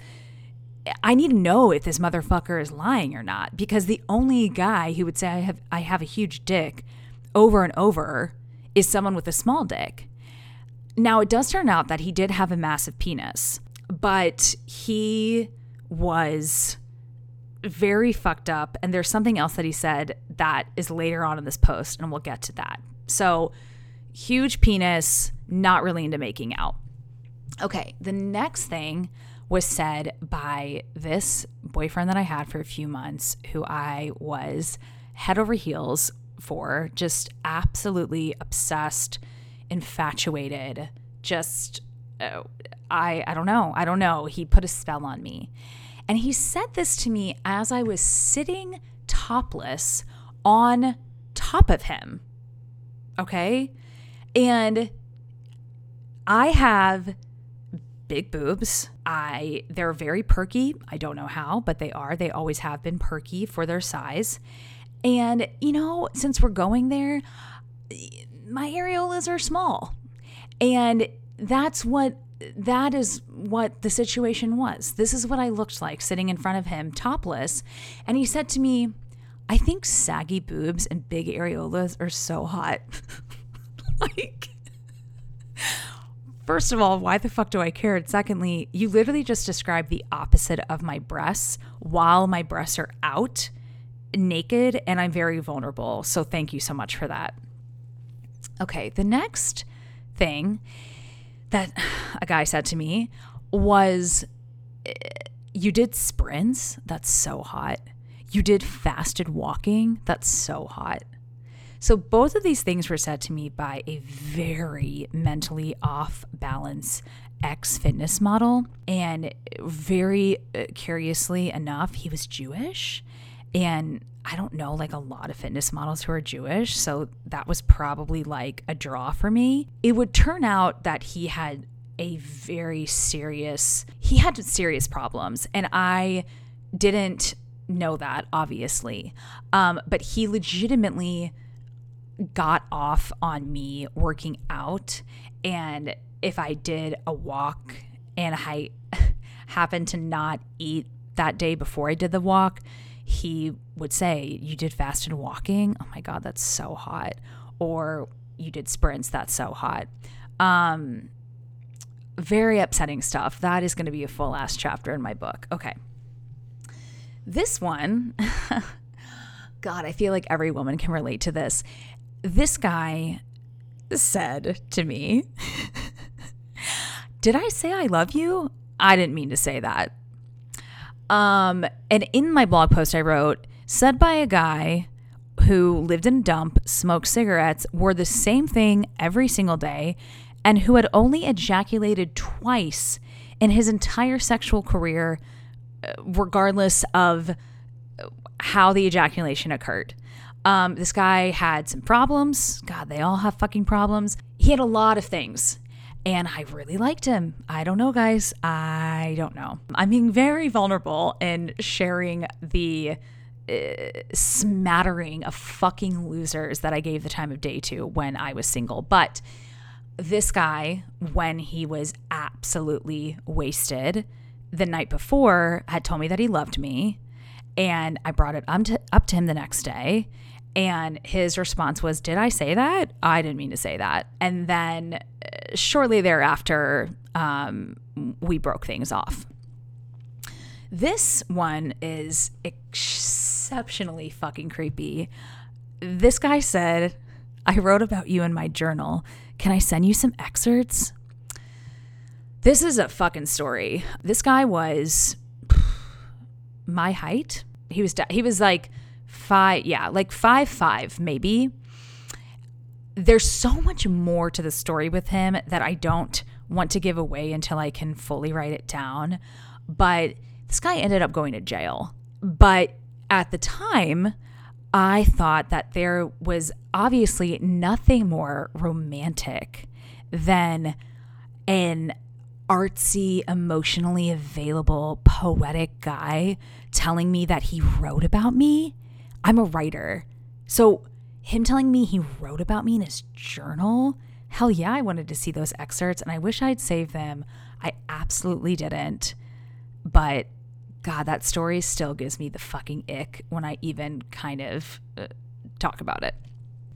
Speaker 1: I need to know if this motherfucker is lying or not. Because the only guy who would say I have I have a huge dick over and over is someone with a small dick. Now it does turn out that he did have a massive penis, but he was very fucked up. And there's something else that he said that is later on in this post, and we'll get to that. So, huge penis, not really into making out. Okay, the next thing was said by this boyfriend that I had for a few months, who I was head over heels for, just absolutely obsessed, infatuated, just. Uh, I I don't know. I don't know. He put a spell on me. And he said this to me as I was sitting topless on top of him. Okay? And I have big boobs. I they're very perky. I don't know how, but they are. They always have been perky for their size. And you know, since we're going there, my areolas are small. And that's what that is what the situation was. This is what I looked like sitting in front of him, topless. And he said to me, I think saggy boobs and big areolas are so hot. like, first of all, why the fuck do I care? And secondly, you literally just described the opposite of my breasts while my breasts are out, naked, and I'm very vulnerable. So thank you so much for that. Okay, the next thing that a guy said to me was you did sprints? That's so hot. You did fasted walking? That's so hot. So both of these things were said to me by a very mentally off balance ex fitness model and very uh, curiously enough he was jewish and I don't know like a lot of fitness models who are Jewish, so that was probably like a draw for me. It would turn out that he had a very serious he had serious problems and I didn't know that obviously. Um, but he legitimately got off on me working out and if I did a walk and I happened to not eat that day before I did the walk, he would say, You did fasted walking? Oh my God, that's so hot. Or you did sprints, that's so hot. Um, very upsetting stuff. That is going to be a full ass chapter in my book. Okay. This one, God, I feel like every woman can relate to this. This guy said to me, Did I say I love you? I didn't mean to say that. Um, and in my blog post, I wrote, said by a guy who lived in a dump, smoked cigarettes, wore the same thing every single day, and who had only ejaculated twice in his entire sexual career, uh, regardless of how the ejaculation occurred. Um, this guy had some problems. God, they all have fucking problems. He had a lot of things and I really liked him. I don't know, guys. I don't know. I'm being very vulnerable in sharing the uh, smattering of fucking losers that I gave the time of day to when I was single. But this guy, when he was absolutely wasted the night before, had told me that he loved me. And I brought it up to, up to him the next day. And his response was, Did I say that? I didn't mean to say that. And then uh, shortly thereafter, um, we broke things off. This one is exceptionally fucking creepy. This guy said, I wrote about you in my journal. Can I send you some excerpts? This is a fucking story. This guy was my height. He was he was like five, yeah, like five, five, maybe. There's so much more to the story with him that I don't want to give away until I can fully write it down. But this guy ended up going to jail. But at the time, I thought that there was obviously nothing more romantic than an artsy, emotionally available, poetic guy telling me that he wrote about me. I'm a writer. So, him telling me he wrote about me in his journal, hell yeah, I wanted to see those excerpts and I wish I'd saved them. I absolutely didn't. But God, that story still gives me the fucking ick when I even kind of uh, talk about it.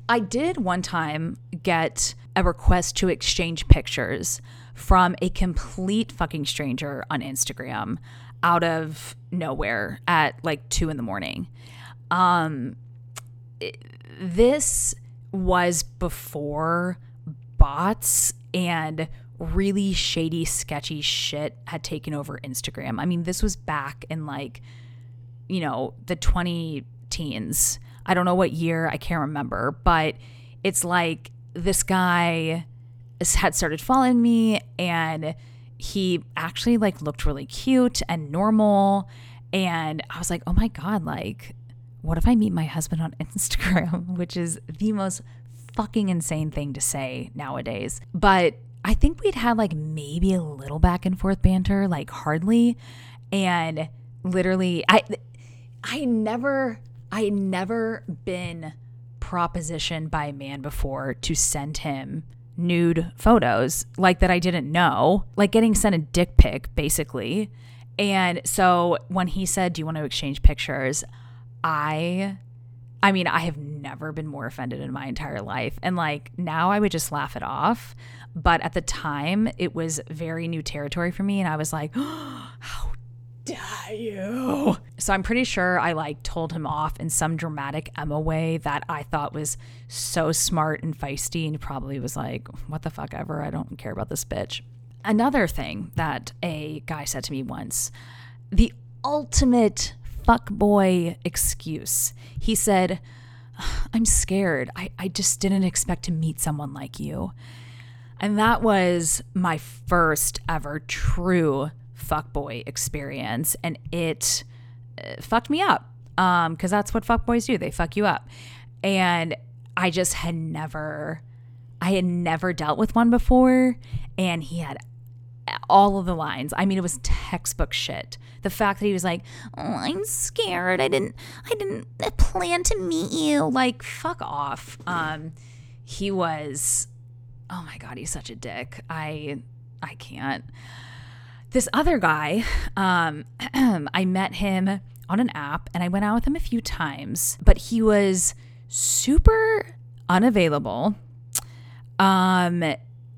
Speaker 1: I did one time get a request to exchange pictures from a complete fucking stranger on Instagram out of nowhere at like two in the morning. Um, this was before bots and really shady, sketchy shit had taken over Instagram. I mean, this was back in like, you know, the 20 teens. I don't know what year, I can't remember, but it's like this guy had started following me and he actually like looked really cute and normal and I was like, "Oh my god, like what if I meet my husband on Instagram?" which is the most fucking insane thing to say nowadays. But I think we'd had like maybe a little back and forth banter, like hardly. And literally I I never I never been propositioned by a man before to send him nude photos like that I didn't know, like getting sent a dick pic basically. And so when he said, "Do you want to exchange pictures?" I I mean, I have never been more offended in my entire life. And like now I would just laugh it off. But at the time, it was very new territory for me. And I was like, oh, how dare you? So I'm pretty sure I like told him off in some dramatic Emma way that I thought was so smart and feisty. And probably was like, what the fuck ever. I don't care about this bitch. Another thing that a guy said to me once the ultimate fuckboy excuse. He said, I'm scared. I, I just didn't expect to meet someone like you. And that was my first ever true fuckboy experience. And it uh, fucked me up because um, that's what fuckboys do. They fuck you up. And I just had never, I had never dealt with one before. And he had all of the lines. I mean, it was textbook shit. The fact that he was like, oh, "I'm scared. I didn't. I didn't plan to meet you." Like, fuck off. Um, he was oh my god, he's such a dick. I I can't. This other guy, um, I met him on an app and I went out with him a few times, but he was super unavailable. Um,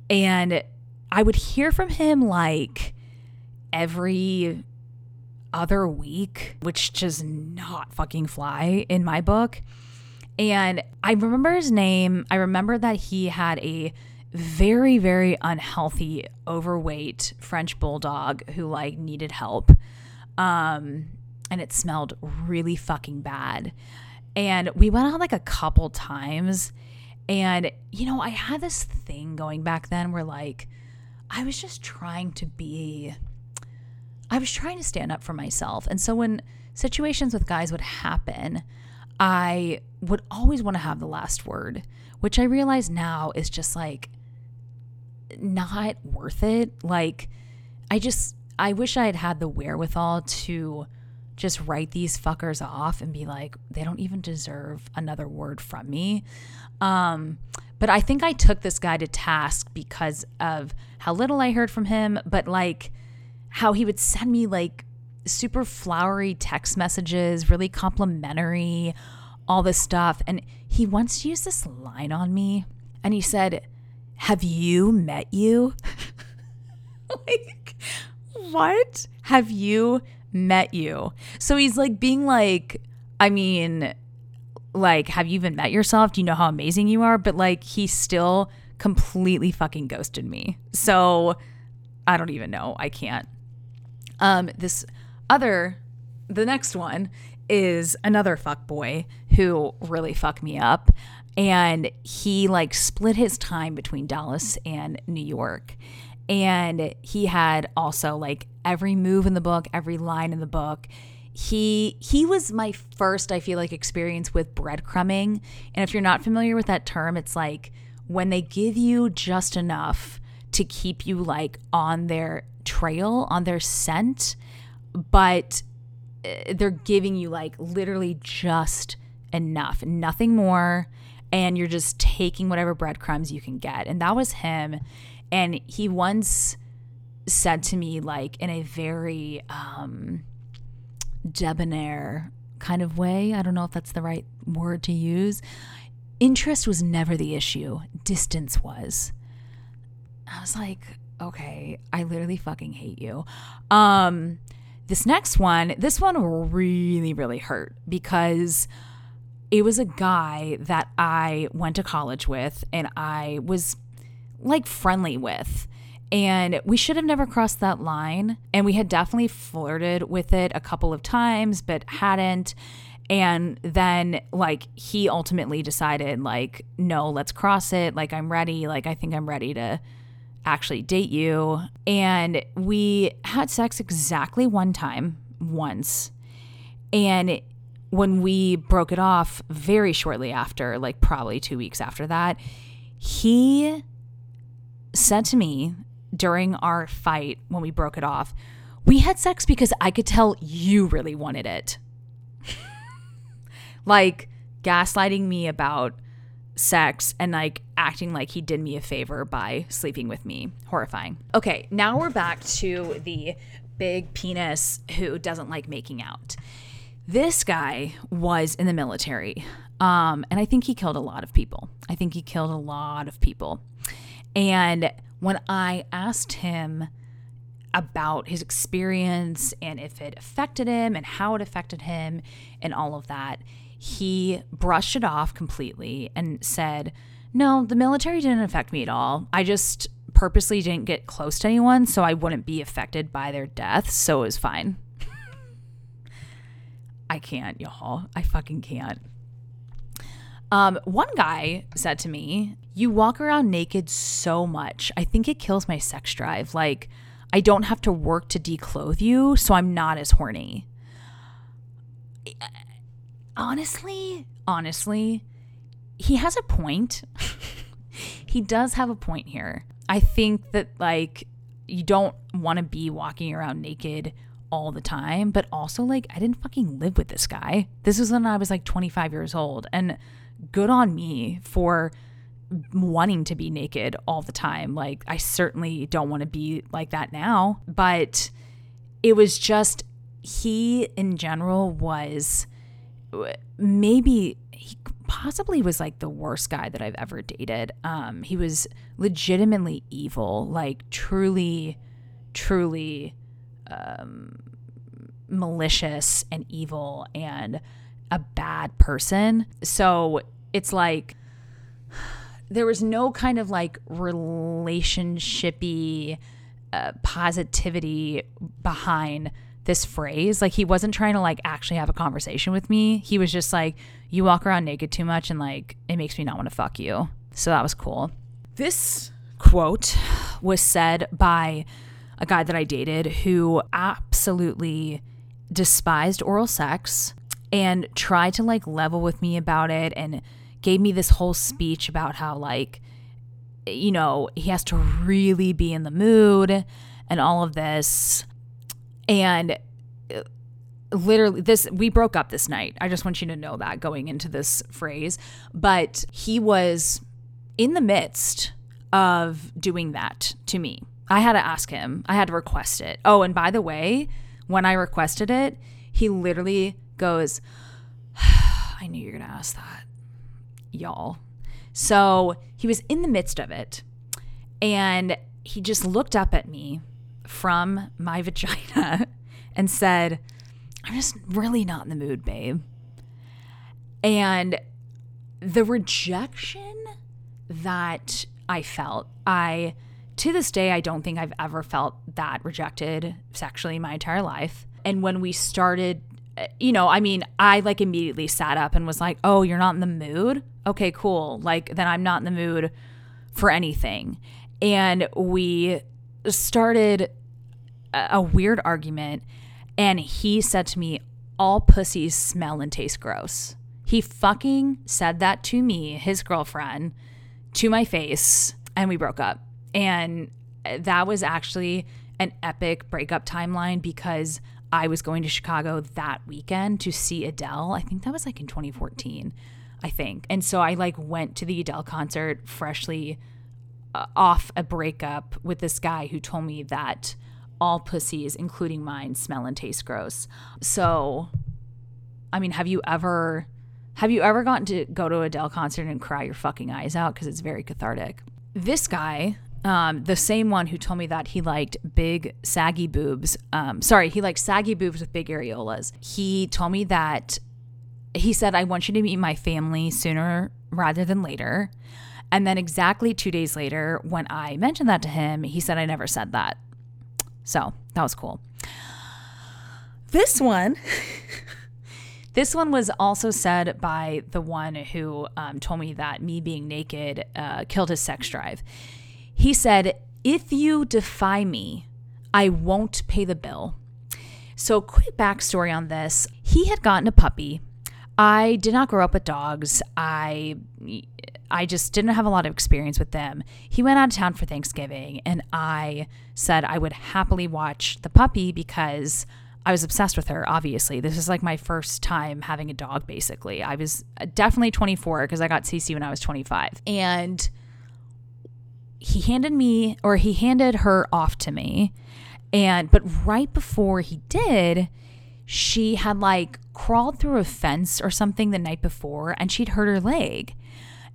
Speaker 1: and I would hear from him like every other week, which does not fucking fly in my book. And I remember his name. I remember that he had a very very unhealthy overweight french bulldog who like needed help um and it smelled really fucking bad and we went out like a couple times and you know i had this thing going back then where like i was just trying to be i was trying to stand up for myself and so when situations with guys would happen i would always want to have the last word which i realize now is just like not worth it. Like, I just, I wish I had had the wherewithal to just write these fuckers off and be like, they don't even deserve another word from me. Um, but I think I took this guy to task because of how little I heard from him, but like how he would send me like super flowery text messages, really complimentary, all this stuff. And he once used this line on me and he said, have you met you? like, what? Have you met you? So he's like being like, I mean, like, have you even met yourself? Do you know how amazing you are? But like, he still completely fucking ghosted me. So I don't even know. I can't. Um, this other, the next one is another fuck boy who really fucked me up and he like split his time between Dallas and New York. And he had also like every move in the book, every line in the book. he he was my first I feel like experience with breadcrumbing. And if you're not familiar with that term, it's like when they give you just enough to keep you like on their trail, on their scent, but eh, they're giving you like literally just enough, nothing more. And you're just taking whatever breadcrumbs you can get. And that was him. And he once said to me, like in a very um, debonair kind of way, I don't know if that's the right word to use. Interest was never the issue, distance was. I was like, okay, I literally fucking hate you. Um, this next one, this one really, really hurt because it was a guy that I went to college with and I was like friendly with. And we should have never crossed that line. And we had definitely flirted with it a couple of times, but hadn't. And then, like, he ultimately decided, like, no, let's cross it. Like, I'm ready. Like, I think I'm ready to actually date you. And we had sex exactly one time, once. And when we broke it off very shortly after, like probably two weeks after that, he said to me during our fight when we broke it off, we had sex because I could tell you really wanted it. Like gaslighting me about sex and like acting like he did me a favor by sleeping with me. Horrifying. Okay, now we're back to the big penis who doesn't like making out. This guy was in the military. Um, and I think he killed a lot of people. I think he killed a lot of people. And when I asked him about his experience and if it affected him and how it affected him and all of that, he brushed it off completely and said, No, the military didn't affect me at all. I just purposely didn't get close to anyone so I wouldn't be affected by their death. So it was fine. I can't, y'all. I fucking can't. Um, one guy said to me, You walk around naked so much. I think it kills my sex drive. Like, I don't have to work to declothe you, so I'm not as horny honestly, honestly, he has a point. he does have a point here. I think that like you don't want to be walking around naked all the time, but also like I didn't fucking live with this guy. This was when I was like 25 years old and good on me for wanting to be naked all the time. Like I certainly don't want to be like that now, but it was just he in general was maybe he possibly was like the worst guy that I've ever dated. Um, he was legitimately evil, like truly, truly um, malicious and evil and a bad person. So it's like there was no kind of like relationshipy uh, positivity behind this phrase. Like he wasn't trying to like actually have a conversation with me. He was just like, you walk around naked too much and like it makes me not want to fuck you. So that was cool. This quote was said by a guy that I dated who absolutely despised oral sex and tried to like level with me about it and gave me this whole speech about how like you know, he has to really be in the mood and all of this and uh, literally this we broke up this night. I just want you to know that going into this phrase. But he was in the midst of doing that to me. I had to ask him. I had to request it. Oh and by the way when i requested it he literally goes i knew you were gonna ask that y'all. So he was in the midst of it. And he just looked up at me from my vagina and said, I'm just really not in the mood, babe. And the rejection that I felt, I to this day I don't think I've ever felt that rejected sexually in my entire life. And when we started, you know, I mean, I like immediately sat up and was like, "Oh, you're not in the mood? Okay, cool. Like then I'm not in the mood for anything." And we started a, weird argument and he said to me all pussies smell and taste gross. He fucking said that to me, his girlfriend, to my face, and we broke up. And that was actually an epic breakup timeline because I was going to Chicago that weekend to see Adele. I think that was like in 2014, I think. And so I like went to the Adele concert freshly off a breakup with this guy who told me that all pussies, including mine, smell and taste gross. So, I mean, have you ever have you ever gotten to go to a Adele concert and cry your fucking eyes out because it's very cathartic? This guy, um, the same one who told me that he liked big saggy boobs. Um, sorry, he liked saggy boobs with big areolas. He told me that he said, "I want you to meet my family sooner rather than later." And then exactly two days later, when I mentioned that to him, he said, I never said that. So that was cool. This one, this one was also said by the one who um, told me that me being naked uh, killed his sex drive. He said, If you defy me, I won't pay the bill. So, quick backstory on this he had gotten a puppy. I did not grow up with dogs. I I just didn't have a lot of experience with them. He went out of town for Thanksgiving, and I said I would happily watch the puppy because I was obsessed with her, obviously. This is like my first time having a dog, basically. I was uh, definitely 24 because I got CC when I was 25. And he handed me, or he handed her off to me. And, but right before he did, she had like crawled through a fence or something the night before and she'd hurt her leg.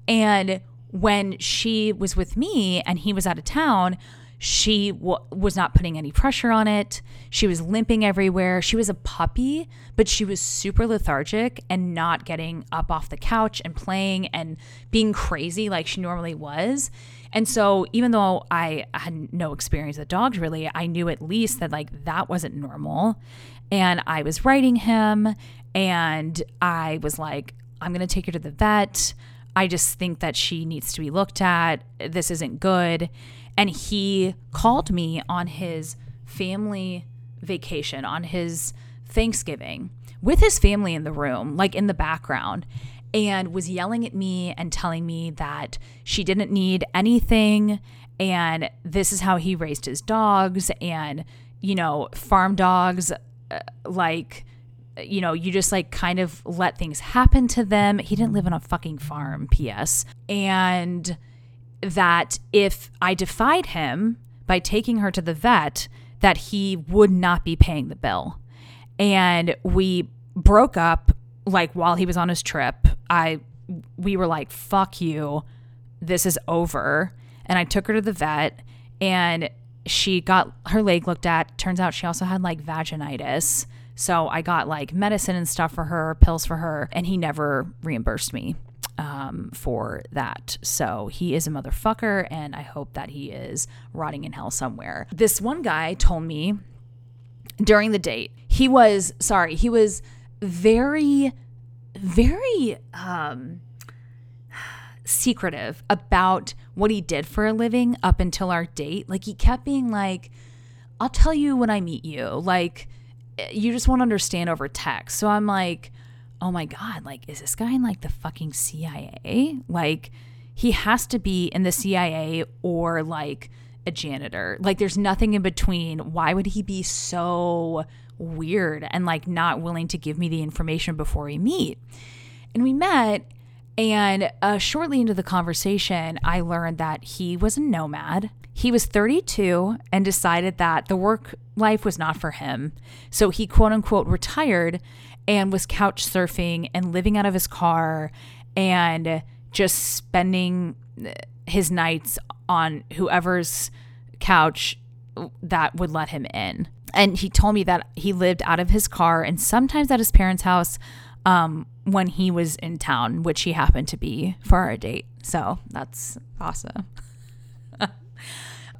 Speaker 1: And when she was with me and he was out of town, she w- was not putting any pressure on it. She was limping everywhere. She was a puppy, but she was super lethargic and not getting up off the couch and playing and being crazy like she normally was. And so, even though I had no experience with dogs really, I knew at least that like that wasn't normal. And I was writing him and I was like, I'm going to take her to the vet. I just think that she needs to be looked at. This isn't good. And he called me on his family vacation, on his Thanksgiving, with his family in the room, like in the background, and was yelling at me and telling me that she didn't need anything. And this is how he raised his dogs. And, you know, farm dogs, uh, like, you know, you just like kind of let things happen to them. He didn't live on a fucking farm, P.S. And that if I defied him by taking her to the vet, that he would not be paying the bill. And we broke up like while he was on his trip. I we were like, fuck you. This is over. And I took her to the vet and she got her leg looked at. Turns out she also had like vaginitis. So I got like medicine and stuff for her, pills for her, and he never reimbursed me um, for that. So he is a motherfucker, and I hope that he is rotting in hell somewhere. This one guy told me during the date, he was, sorry, he was very, very, um, secretive about what he did for a living up until our date. Like he kept being like, I'll tell you when I meet you. Like, you just won't understand over text. So I'm like, oh my God, like, is this guy in like the fucking CIA? Like, he has to be in the CIA or like a janitor. Like, there's nothing in between. Why would he be so weird and like not willing to give me the information before we meet? And we met. And uh, shortly into the conversation, I learned that he was a nomad. He was 32 and decided that the work life was not for him. So he quote unquote retired and was couch surfing and living out of his car and just spending his nights on whoever's couch that would let him in. And he told me that he lived out of his car and sometimes at his parents' house um, when he was in town, which he happened to be for our date. So that's awesome.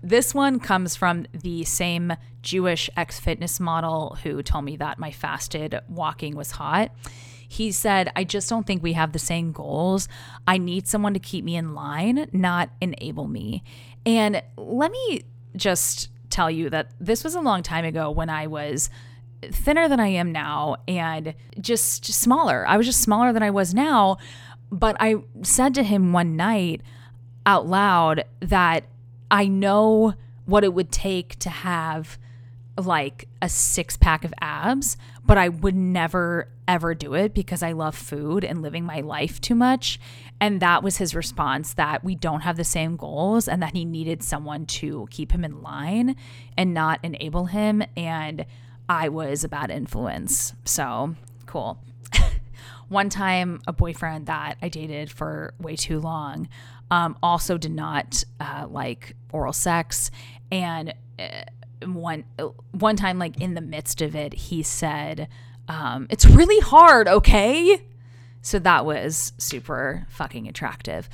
Speaker 1: This one comes from the same Jewish ex fitness model who told me that my fasted walking was hot. He said, I just don't think we have the same goals. I need someone to keep me in line, not enable me. And let me just tell you that this was a long time ago when I was thinner than I am now and just smaller. I was just smaller than I was now. But I said to him one night out loud that I know what it would take to have like a six pack of abs, but I would never ever do it because I love food and living my life too much. And that was his response that we don't have the same goals and that he needed someone to keep him in line and not enable him. And I was a bad influence. So cool. One time, a boyfriend that I dated for way too long um, also did not uh, like oral sex. And uh, one one time like in the midst of it he said um, it's really hard okay? So that was super fucking attractive.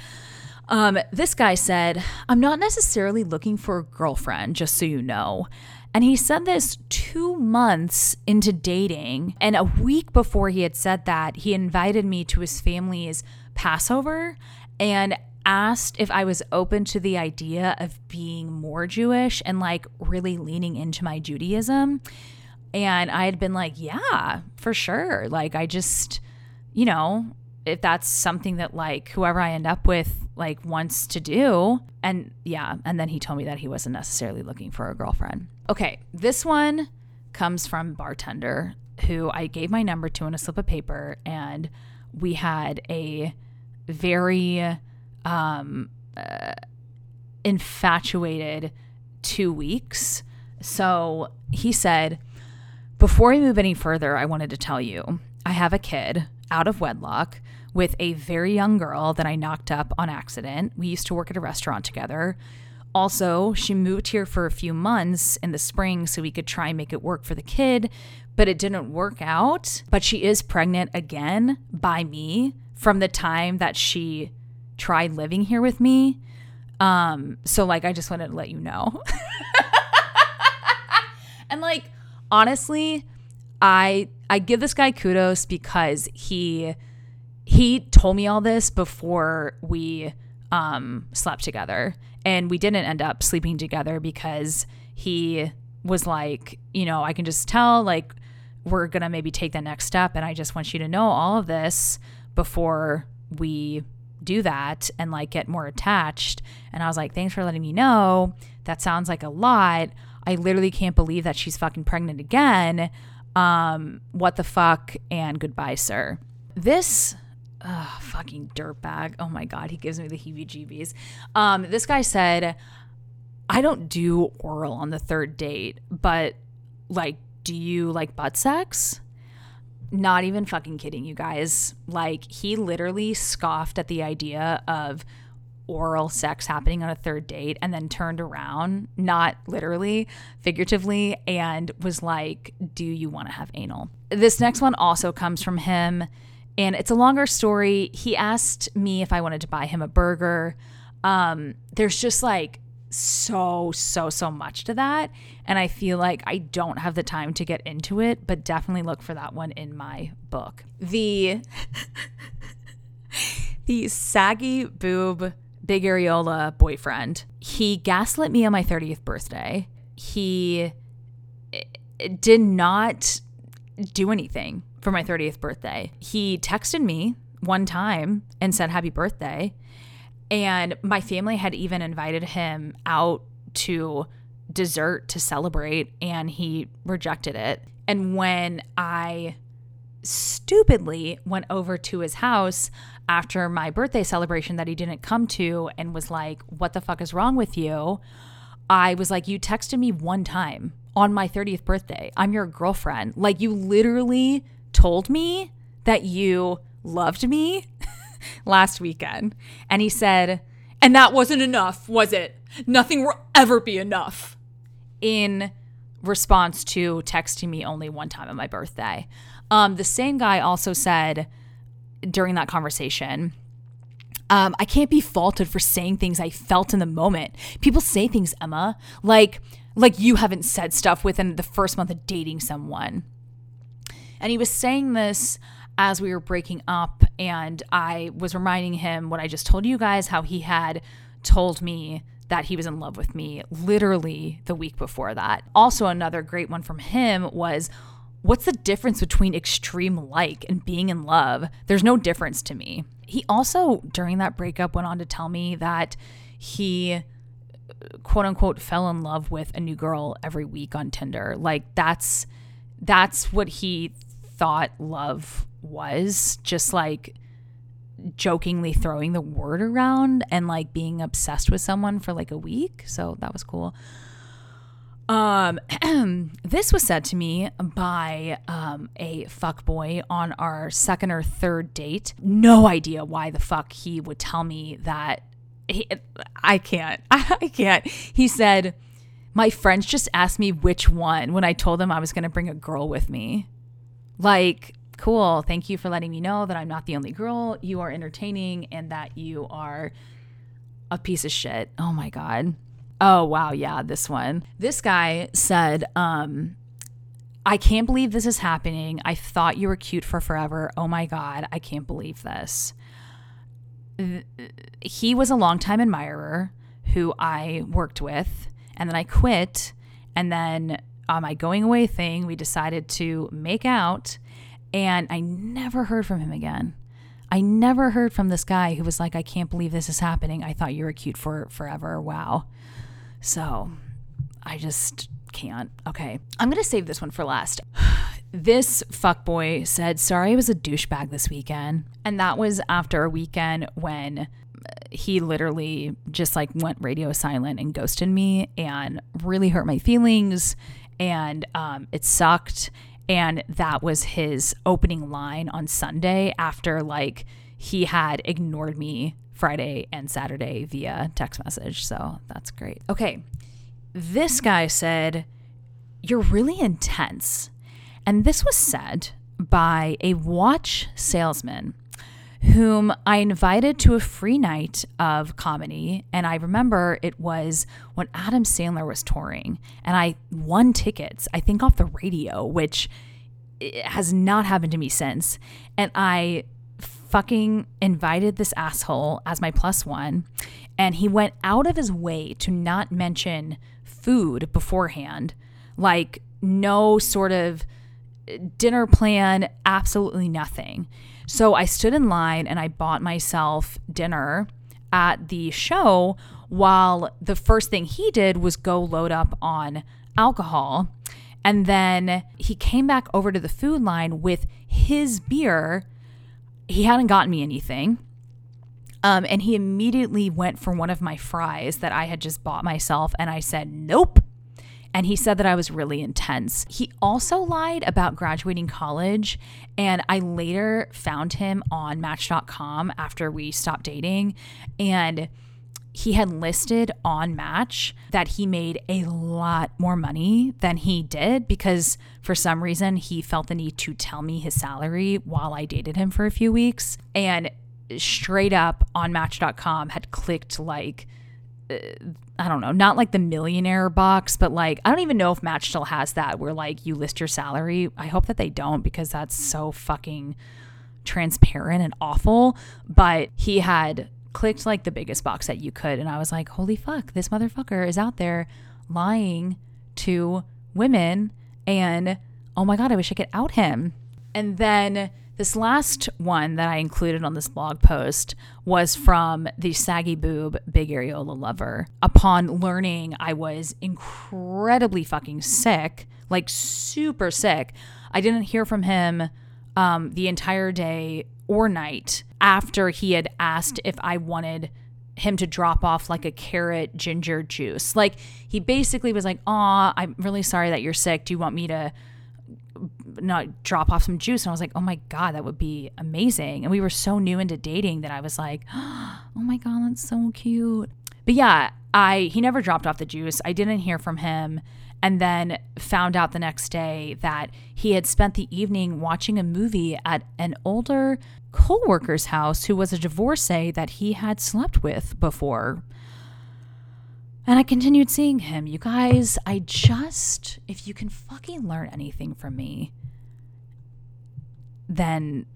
Speaker 1: Um, this guy said i'm not necessarily looking for a girlfriend just so you know and he said this two months into dating and a week before he had said that he invited me to his family's passover and asked if I was open to the idea of being more Jewish and like really leaning into my Judaism. And I had been like, yeah, for sure. Like, I just, you know, if that's something that like whoever I end up with like wants to do. And yeah, and then he told me that he wasn't necessarily looking for a girlfriend. Okay, this one comes from bartender who I gave my number to on a slip of paper and we had a very um, uh, infatuated two weeks. So he said, Before we move any further, I wanted to tell you I have a kid out of wedlock with a very young girl that I knocked up on accident. We used to work at a restaurant together. Also, she moved here for a few months in the spring so we could try and make it work for the kid, but it didn't work out. But she is pregnant again by me from the time that she tried living here with me. Um, so like I just wanted to let you know. and like honestly, I I give this guy kudos because he he told me all this before we um slept together and we didn't end up sleeping together because he was like, you know, I can just tell like we're going to maybe take the next step and I just want you to know all of this before we do that and like get more attached. And I was like, thanks for letting me know. That sounds like a lot. I literally can't believe that she's fucking pregnant again. Um, what the fuck? And goodbye, sir. This uh, fucking dirtbag. Oh my God, he gives me the heebie jeebies. Um, this guy said, I don't do oral on the third date, but like, do you like butt sex? Not even fucking kidding, you guys. Like, he literally scoffed at the idea of oral sex happening on a third date and then turned around, not literally, figuratively, and was like, Do you want to have anal? This next one also comes from him, and it's a longer story. He asked me if I wanted to buy him a burger. Um, there's just like so, so, so much to that. And I feel like I don't have the time to get into it, but definitely look for that one in my book. The the saggy boob big areola boyfriend. He gaslit me on my 30th birthday. He eh, did not do anything for my 30th birthday. He texted me one time and said happy birthday and my family had even invited him out to dessert to celebrate, and he rejected it. And when I stupidly went over to his house after my birthday celebration that he didn't come to and was like, What the fuck is wrong with you? I was like, You texted me one time on my 30th birthday. I'm your girlfriend. Like, you literally told me that you loved me last weekend. And he said, and that wasn't enough, was it? Nothing will ever be enough. In response to texting me only one time on my birthday. Um, the same guy also said during that conversation, um, I can't be faulted for saying things I felt in the moment. People say things, Emma, like like you haven't said stuff within the first month of dating someone. And he was saying this as we were breaking up and I was reminding him what I just told you guys how he had told me that he was in love with me literally the week before that. Also, another great one from him was What's the difference between extreme like and being in love? There's no difference to me. He also, during that breakup, went on to tell me that he quote unquote fell in love with a new girl every week on Tinder. Like that's that's what he thought love was. Just like jokingly throwing the word around and like being obsessed with someone for like a week. So that was cool. Um, this was said to me by um, a fuck boy on our second or third date. No idea why the fuck he would tell me that. He, I can't. I can't. He said, My friends just asked me which one when I told them I was going to bring a girl with me. Like, cool. Thank you for letting me know that I'm not the only girl. You are entertaining and that you are a piece of shit. Oh my God. Oh wow, yeah, this one. This guy said, um, I can't believe this is happening. I thought you were cute for forever. Oh my God, I can't believe this. He was a longtime admirer who I worked with, and then I quit. And then Um, on my going away thing, we decided to make out, and I never heard from him again. I never heard from this guy who was like, I can't believe this is happening. I thought you were cute for forever. Wow. So I just can't. Okay. I'm going to save this one for last. This fuckboy said, Sorry, I was a douchebag this weekend. And that was after a weekend when uh, he literally just like went radio silent and ghosted me and really hurt my feelings. And um, it sucked. And that was his opening line on Sunday after like he had ignored me Friday and Saturday via text message. So that's great. Okay. This guy said, You're really intense. And this was said by a watch salesman whom I invited to a free night of comedy. And I remember it was when Adam Sandler was touring, and I won tickets, I think off the radio, which has not happened to me since. And I fucking invited this asshole as my plus one. And he went out of his way to not mention food beforehand, like no sort of dinner plan, absolutely nothing. So I stood in line and I bought myself dinner at the show while the first thing he did was go load up on alcohol. And then he came back over to the food line with his beer he hadn't gotten me anything. Um, and he immediately went for one of my fries that I had just bought myself. And I said, nope. And he said that I was really intense. He also lied about graduating college. And I later found him on Match.com after we stopped dating. And he had listed on Match that he made a lot more money than he did because for some reason he felt the need to tell me his salary while I dated him for a few weeks. And straight up on Match.com had clicked like, I don't know, not like the millionaire box, but like, I don't even know if Match still has that where like you list your salary. I hope that they don't because that's so fucking transparent and awful. But he had clicked like the biggest box that you could. And I was like, holy fuck, this motherfucker is out there lying to women. And oh my God, I wish I could out him. And then this last one that I included on this blog post was from the saggy boob Big Areola lover. Upon learning I was incredibly fucking sick, like super sick, I didn't hear from him um, the entire day or night after he had asked if I wanted him to drop off like a carrot ginger juice. Like he basically was like, "Aw, I'm really sorry that you're sick. Do you want me to not drop off some juice?" And I was like, "Oh my god, that would be amazing." And we were so new into dating that I was like, "Oh my god, that's so cute." But yeah, I he never dropped off the juice. I didn't hear from him and then found out the next day that he had spent the evening watching a movie at an older co-worker's house who was a divorcee that he had slept with before. And I continued seeing him. You guys, I just if you can fucking learn anything from me, then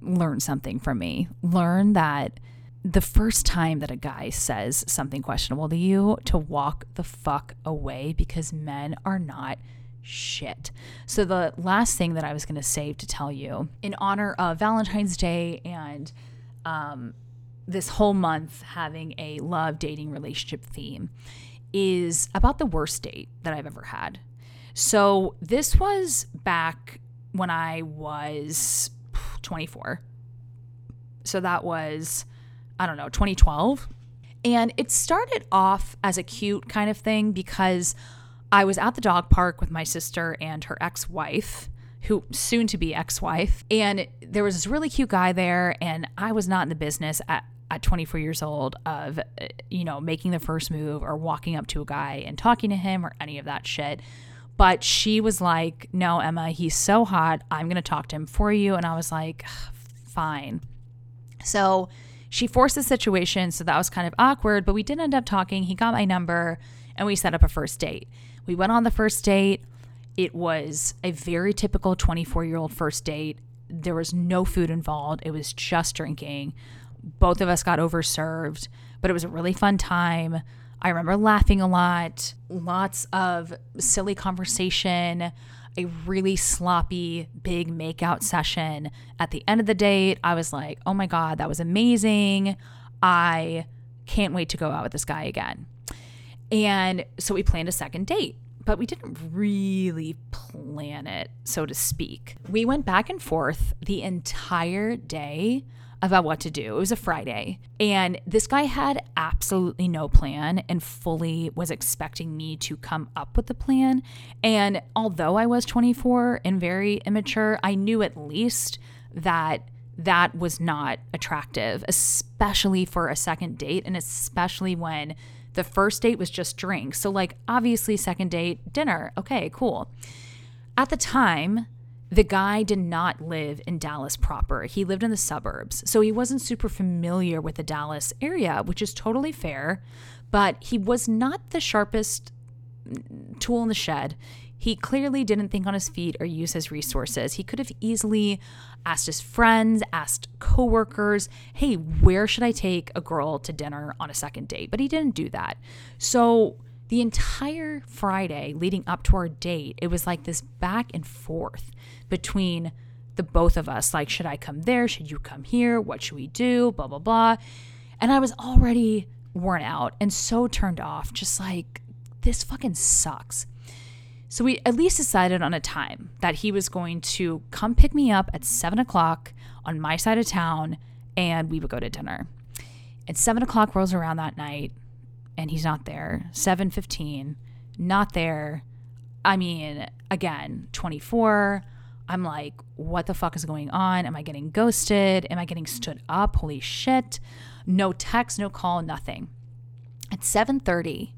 Speaker 1: learn something from me. Learn that the first time that a guy says something questionable to you to walk the fuck away because men are not shit. So, the last thing that I was going to save to tell you in honor of Valentine's Day and um, this whole month having a love, dating, relationship theme is about the worst date that I've ever had. So, this was back when I was 24. So, that was, I don't know, 2012. And it started off as a cute kind of thing because I was at the dog park with my sister and her ex wife, who soon to be ex wife. And there was this really cute guy there. And I was not in the business at, at 24 years old of, eh, you know, making the first move or walking up to a guy and talking to him or any of that shit. But she was like, no, Emma, he's so hot. I'm going to talk to him for you. And I was like, fine. So she forced the situation. So that was kind of awkward, but we did end up talking. He got my number and we set up a first date. We went on the first date. It was a very typical 24 year old first date. There was no food involved, it was just drinking. Both of us got overserved, but it was a really fun time. I remember laughing a lot, lots of silly conversation, a really sloppy, big makeout session. At the end of the date, I was like, oh my God, that was amazing. I can't wait to go out with this guy again. And so we planned a second date, but we didn't really plan it, so to speak. We went back and forth the entire day about what to do. It was a Friday. And this guy had absolutely no plan and fully was expecting me to come up with the plan. And although I was 24 and very immature, I knew at least that that was not attractive, especially for a second date and especially when the first date was just drinks. So, like, obviously, second date, dinner. Okay, cool. At the time, the guy did not live in Dallas proper. He lived in the suburbs. So he wasn't super familiar with the Dallas area, which is totally fair. But he was not the sharpest tool in the shed. He clearly didn't think on his feet or use his resources. He could have easily asked his friends, asked coworkers, hey, where should I take a girl to dinner on a second date? But he didn't do that. So the entire Friday leading up to our date, it was like this back and forth between the both of us. Like, should I come there? Should you come here? What should we do? Blah, blah, blah. And I was already worn out and so turned off, just like, this fucking sucks. So we at least decided on a time that he was going to come pick me up at seven o'clock on my side of town and we would go to dinner. And seven o'clock rolls around that night and he's not there. 7:15, not there. I mean, again, 24. I'm like, what the fuck is going on? Am I getting ghosted? Am I getting stood up? Holy shit. No text, no call, nothing. At 7:30,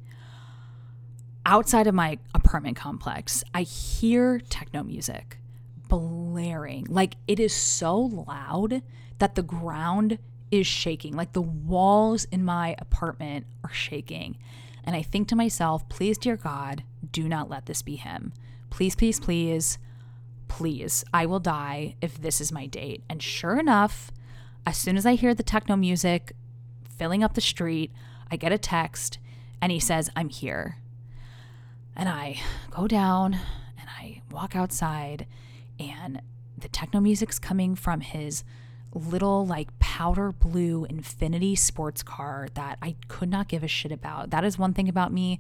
Speaker 1: outside of my apartment complex, I hear techno music blaring. Like it is so loud that the ground is shaking. Like the walls in my apartment are shaking. And I think to myself, please, dear God, do not let this be him. Please, please, please, please, I will die if this is my date. And sure enough, as soon as I hear the techno music filling up the street, I get a text and he says, I'm here. And I go down and I walk outside, and the techno music's coming from his little, like, powder blue Infiniti sports car that I could not give a shit about. That is one thing about me.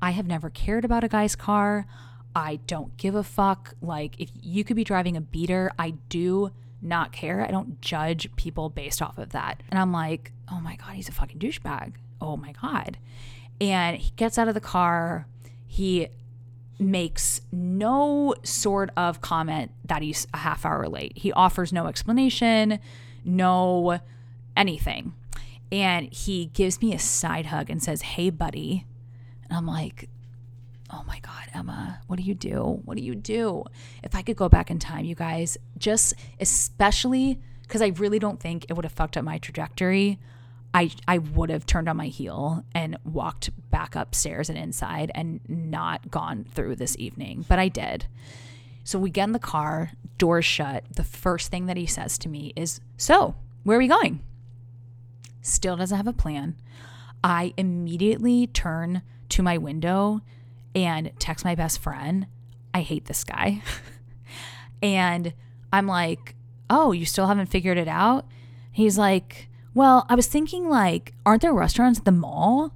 Speaker 1: I have never cared about a guy's car. I don't give a fuck. Like, if you could be driving a beater, I do not care. I don't judge people based off of that. And I'm like, oh my God, he's a fucking douchebag. Oh my God. And he gets out of the car he makes no sort of comment that he's a half hour late. He offers no explanation, no anything. And he gives me a side hug and says, Hey, buddy. And I'm like, Oh my God, Emma, what do you do? What do you do? If I could go back in time, you guys, just especially because I really don't think it would have fucked up my trajectory. I I would have turned on my heel and walked back upstairs and inside and not gone through this evening, but I did. So we get in the car, doors shut. The first thing that he says to me is, "So, where are we going?" Still doesn't have a plan. I immediately turn to my window and text my best friend. I hate this guy. and I'm like, oh, you still haven't figured it out? He's like, well, I was thinking, like, aren't there restaurants at the mall?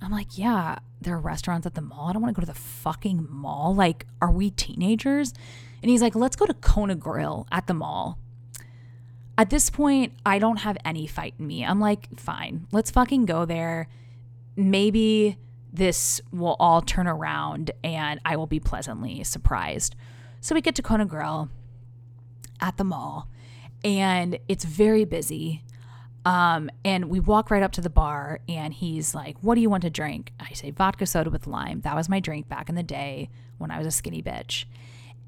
Speaker 1: I'm like, yeah, there are restaurants at the mall. I don't want to go to the fucking mall. Like, are we teenagers? And he's like, let's go to Kona Grill at the mall. At this point, I don't have any fight in me. I'm like, fine, let's fucking go there. Maybe this will all turn around and I will be pleasantly surprised. So we get to Kona Grill at the mall and it's very busy. Um, and we walk right up to the bar and he's like, What do you want to drink? I say, Vodka soda with lime. That was my drink back in the day when I was a skinny bitch.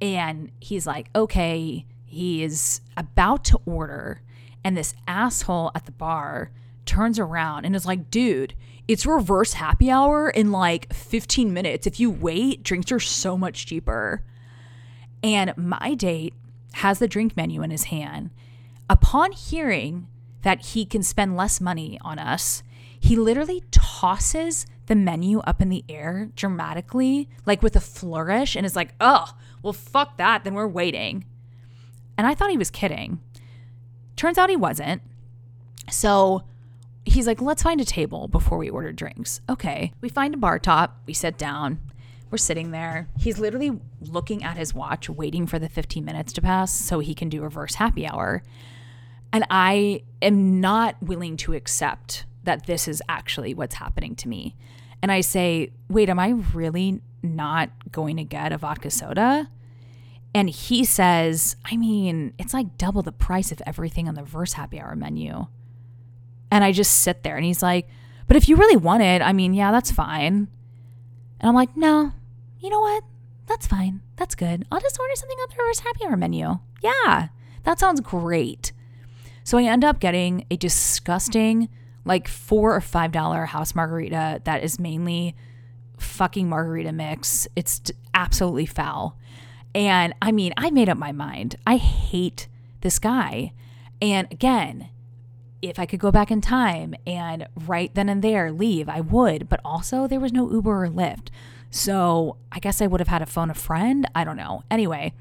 Speaker 1: And he's like, Okay. He is about to order. And this asshole at the bar turns around and is like, Dude, it's reverse happy hour in like 15 minutes. If you wait, drinks are so much cheaper. And my date has the drink menu in his hand. Upon hearing that he can spend less money on us, he literally tosses the menu up in the air dramatically, like with a flourish, and is like, oh, well, fuck that. Then we're waiting. And I thought he was kidding. Turns out he wasn't. So he's like, let's find a table before we order drinks. Okay. We find a bar top. We sit down. We're sitting there. He's literally looking at his watch, waiting for the 15 minutes to pass so he can do reverse happy hour. And I am not willing to accept that this is actually what's happening to me. And I say, wait, am I really not going to get a vodka soda? And he says, I mean, it's like double the price of everything on the Verse Happy Hour menu. And I just sit there and he's like, But if you really want it, I mean, yeah, that's fine. And I'm like, No, you know what? That's fine. That's good. I'll just order something on the reverse happy hour menu. Yeah, that sounds great. So I end up getting a disgusting, like four or five dollar house margarita that is mainly fucking margarita mix. It's absolutely foul. And I mean, I made up my mind. I hate this guy. And again, if I could go back in time and right then and there leave, I would. But also, there was no Uber or Lyft. So I guess I would have had to phone a friend. I don't know. Anyway,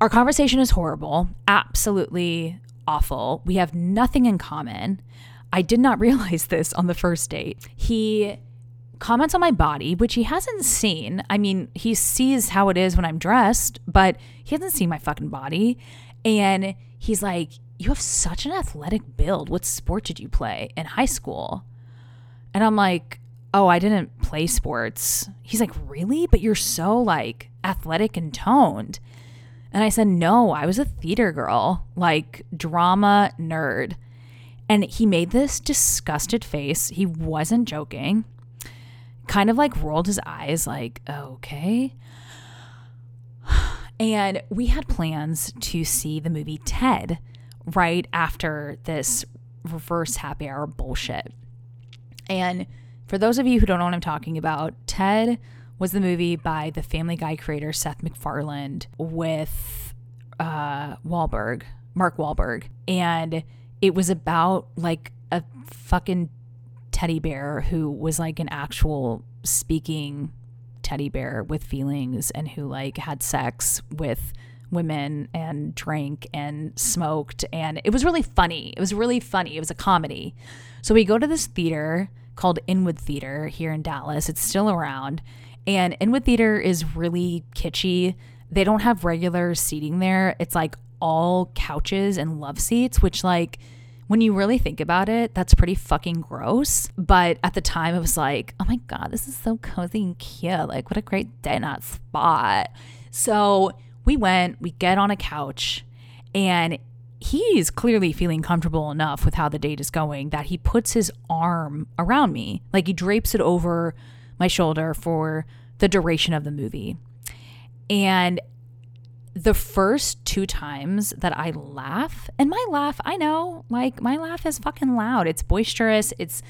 Speaker 1: our conversation is horrible, absolutely awful. We have nothing in common. I did not realize this on the first date. He comments on my body, which he hasn't seen. I mean, he sees how it is when I'm dressed, but he hasn't seen my fucking body. And he's like, you have such an athletic build. What sport did you play in high school? And I'm like, oh, I didn't play sports. He's like, really? But you're so like athletic and toned. And I said, no, I was a theater girl, like drama nerd. And he made this disgusted face. He wasn't joking. Kind of like rolled his eyes, like, okay. And we had plans to see the movie Ted right after this reverse happy hour bullshit. And for those of you who don't know what I'm talking about, Ted was the movie by the Family Guy creator Seth MacFarlane with uh, Wahlberg, Mark Wahlberg, and it was about like a fucking teddy bear who was like an actual speaking teddy bear with feelings and who like had sex with women and drank and smoked. And it was really funny. It was really funny. It was a comedy. So we go to this theater called Inwood Theater here in Dallas. It's still around. And Inwood Theater is really kitschy. They don't have regular seating there. It's like all couches and love seats, which, like, when you really think about it, that's pretty fucking gross. But at the time, it was like, oh my God, this is so cozy and cute. Like, what a great day night spot. So we went, we get on a couch, and he's clearly feeling comfortable enough with how the date is going that he puts his arm around me. Like he drapes it over my shoulder for the duration of the movie. And the first two times that I laugh, and my laugh, I know, like my laugh is fucking loud. It's boisterous, it's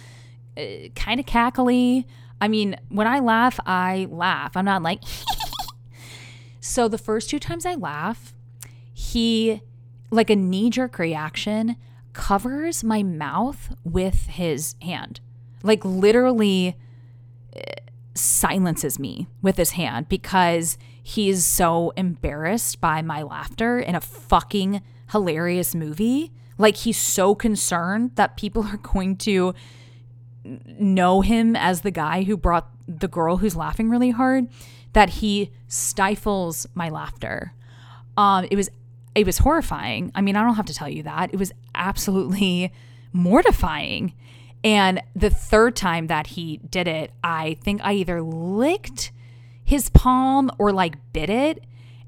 Speaker 1: uh, kind of cackly. I mean, when I laugh, I laugh. I'm not like, So the first two times I laugh, he, like a knee jerk reaction, covers my mouth with his hand. Like literally, silences me with his hand because he's so embarrassed by my laughter in a fucking hilarious movie. Like he's so concerned that people are going to know him as the guy who brought the girl who's laughing really hard that he stifles my laughter. Um, it was it was horrifying. I mean, I don't have to tell you that. It was absolutely mortifying. And the third time that he did it, I think I either licked his palm or like bit it.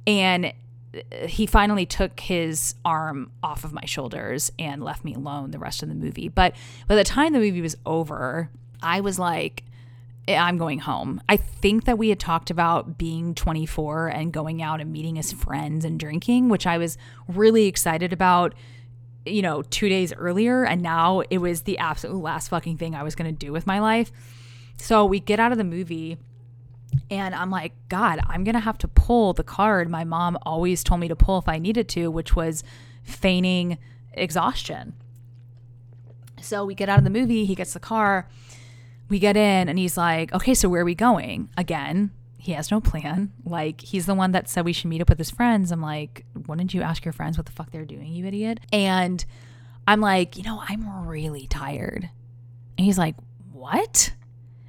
Speaker 1: And uh, he finally took his arm off of my shoulders and left me alone the rest of the movie. But by the time the movie was over, I was like, eh, I'm going home. I think that we had talked about being 24 and going out and meeting his friends and drinking, which I was really excited about, you know, two days earlier. And now it was the absolute last fucking thing I was going to do with my life. So we get out of the movie and I'm like, God, I'm going to have to pull the card my mom always told me to pull if I needed to, which was feigning exhaustion. So we get out of the movie, he gets the car we get in and he's like, okay, so where are we going? Again, he has no plan. Like, he's the one that said we should meet up with his friends. I'm like, wouldn't you ask your friends what the fuck they're doing, you idiot? And I'm like, you know, I'm really tired. And he's like, what?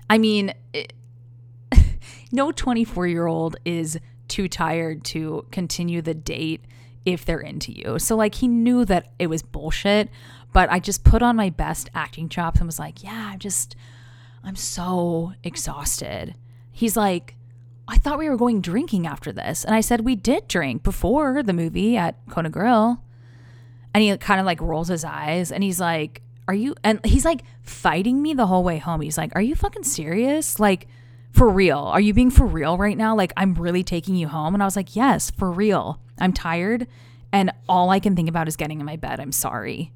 Speaker 1: I mean, it, eh, no 24 year old is too tired to continue the date if they're into you. So, like, he knew that it was bullshit, but I just put on my best acting chops and was like, yeah, I'm just I'm so exhausted. He's like, I thought we were going drinking after this. And I said, We did drink before the movie at Kona Grill. And he kind of like rolls his eyes and he's like, Are you? And he's like fighting me the whole way home. He's like, Are you fucking serious? Like, for real? Are you being for real right now? Like, I'm really taking you home. And I was like, Yes, for real. I'm tired. And all I can think about is getting in my bed. I'm sorry.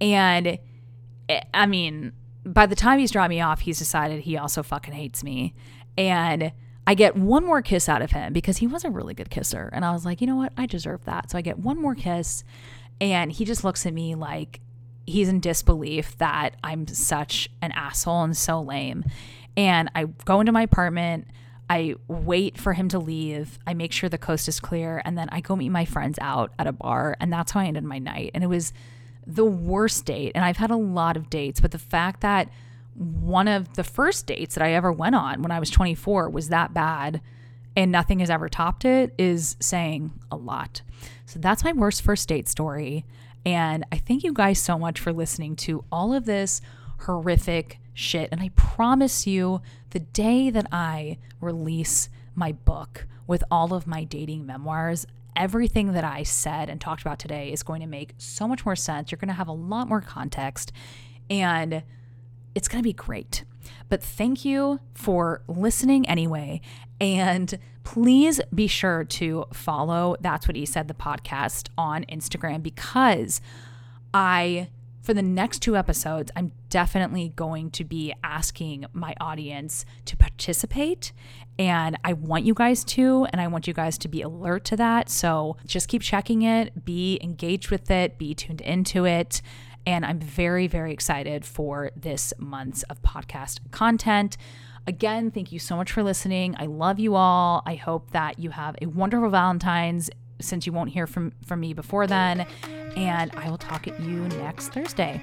Speaker 1: And eh, I mean, by the time he's dropped me off, he's decided he also fucking hates me. And I get one more kiss out of him because he was a really good kisser. And I was like, you know what? I deserve that. So I get one more kiss. And he just looks at me like he's in disbelief that I'm such an asshole and so lame. And I go into my apartment. I wait for him to leave. I make sure the coast is clear. And then I go meet my friends out at a bar. And that's how I ended my night. And it was the worst date, and I've had a lot of dates, but the fact that one of the first dates that I ever went on when I was 24 was that bad and nothing has ever topped it is saying a lot. So that's my worst first date story. And I thank you guys so much for listening to all of this horrific shit. And I promise you, the day that I release my book with all of my dating memoirs, everything that I said and talked about today is going to make so much more sense. You're going to have a lot more context and it's going to be great. But thank you for listening anyway. And please be sure to follow That's What He Said, the podcast on Instagram because I for the next two episodes, I'm definitely going to be asking my audience to participate. And I want you guys to, and I want you guys to be alert to that. So just keep checking it, be engaged with it, be tuned into it. And I'm very, very excited for this month's of podcast content. Again, thank you so much for listening. I love you all. I hope that you have a wonderful Valentine's since you won't hear from, from me before then. And I will talk at you next Thursday.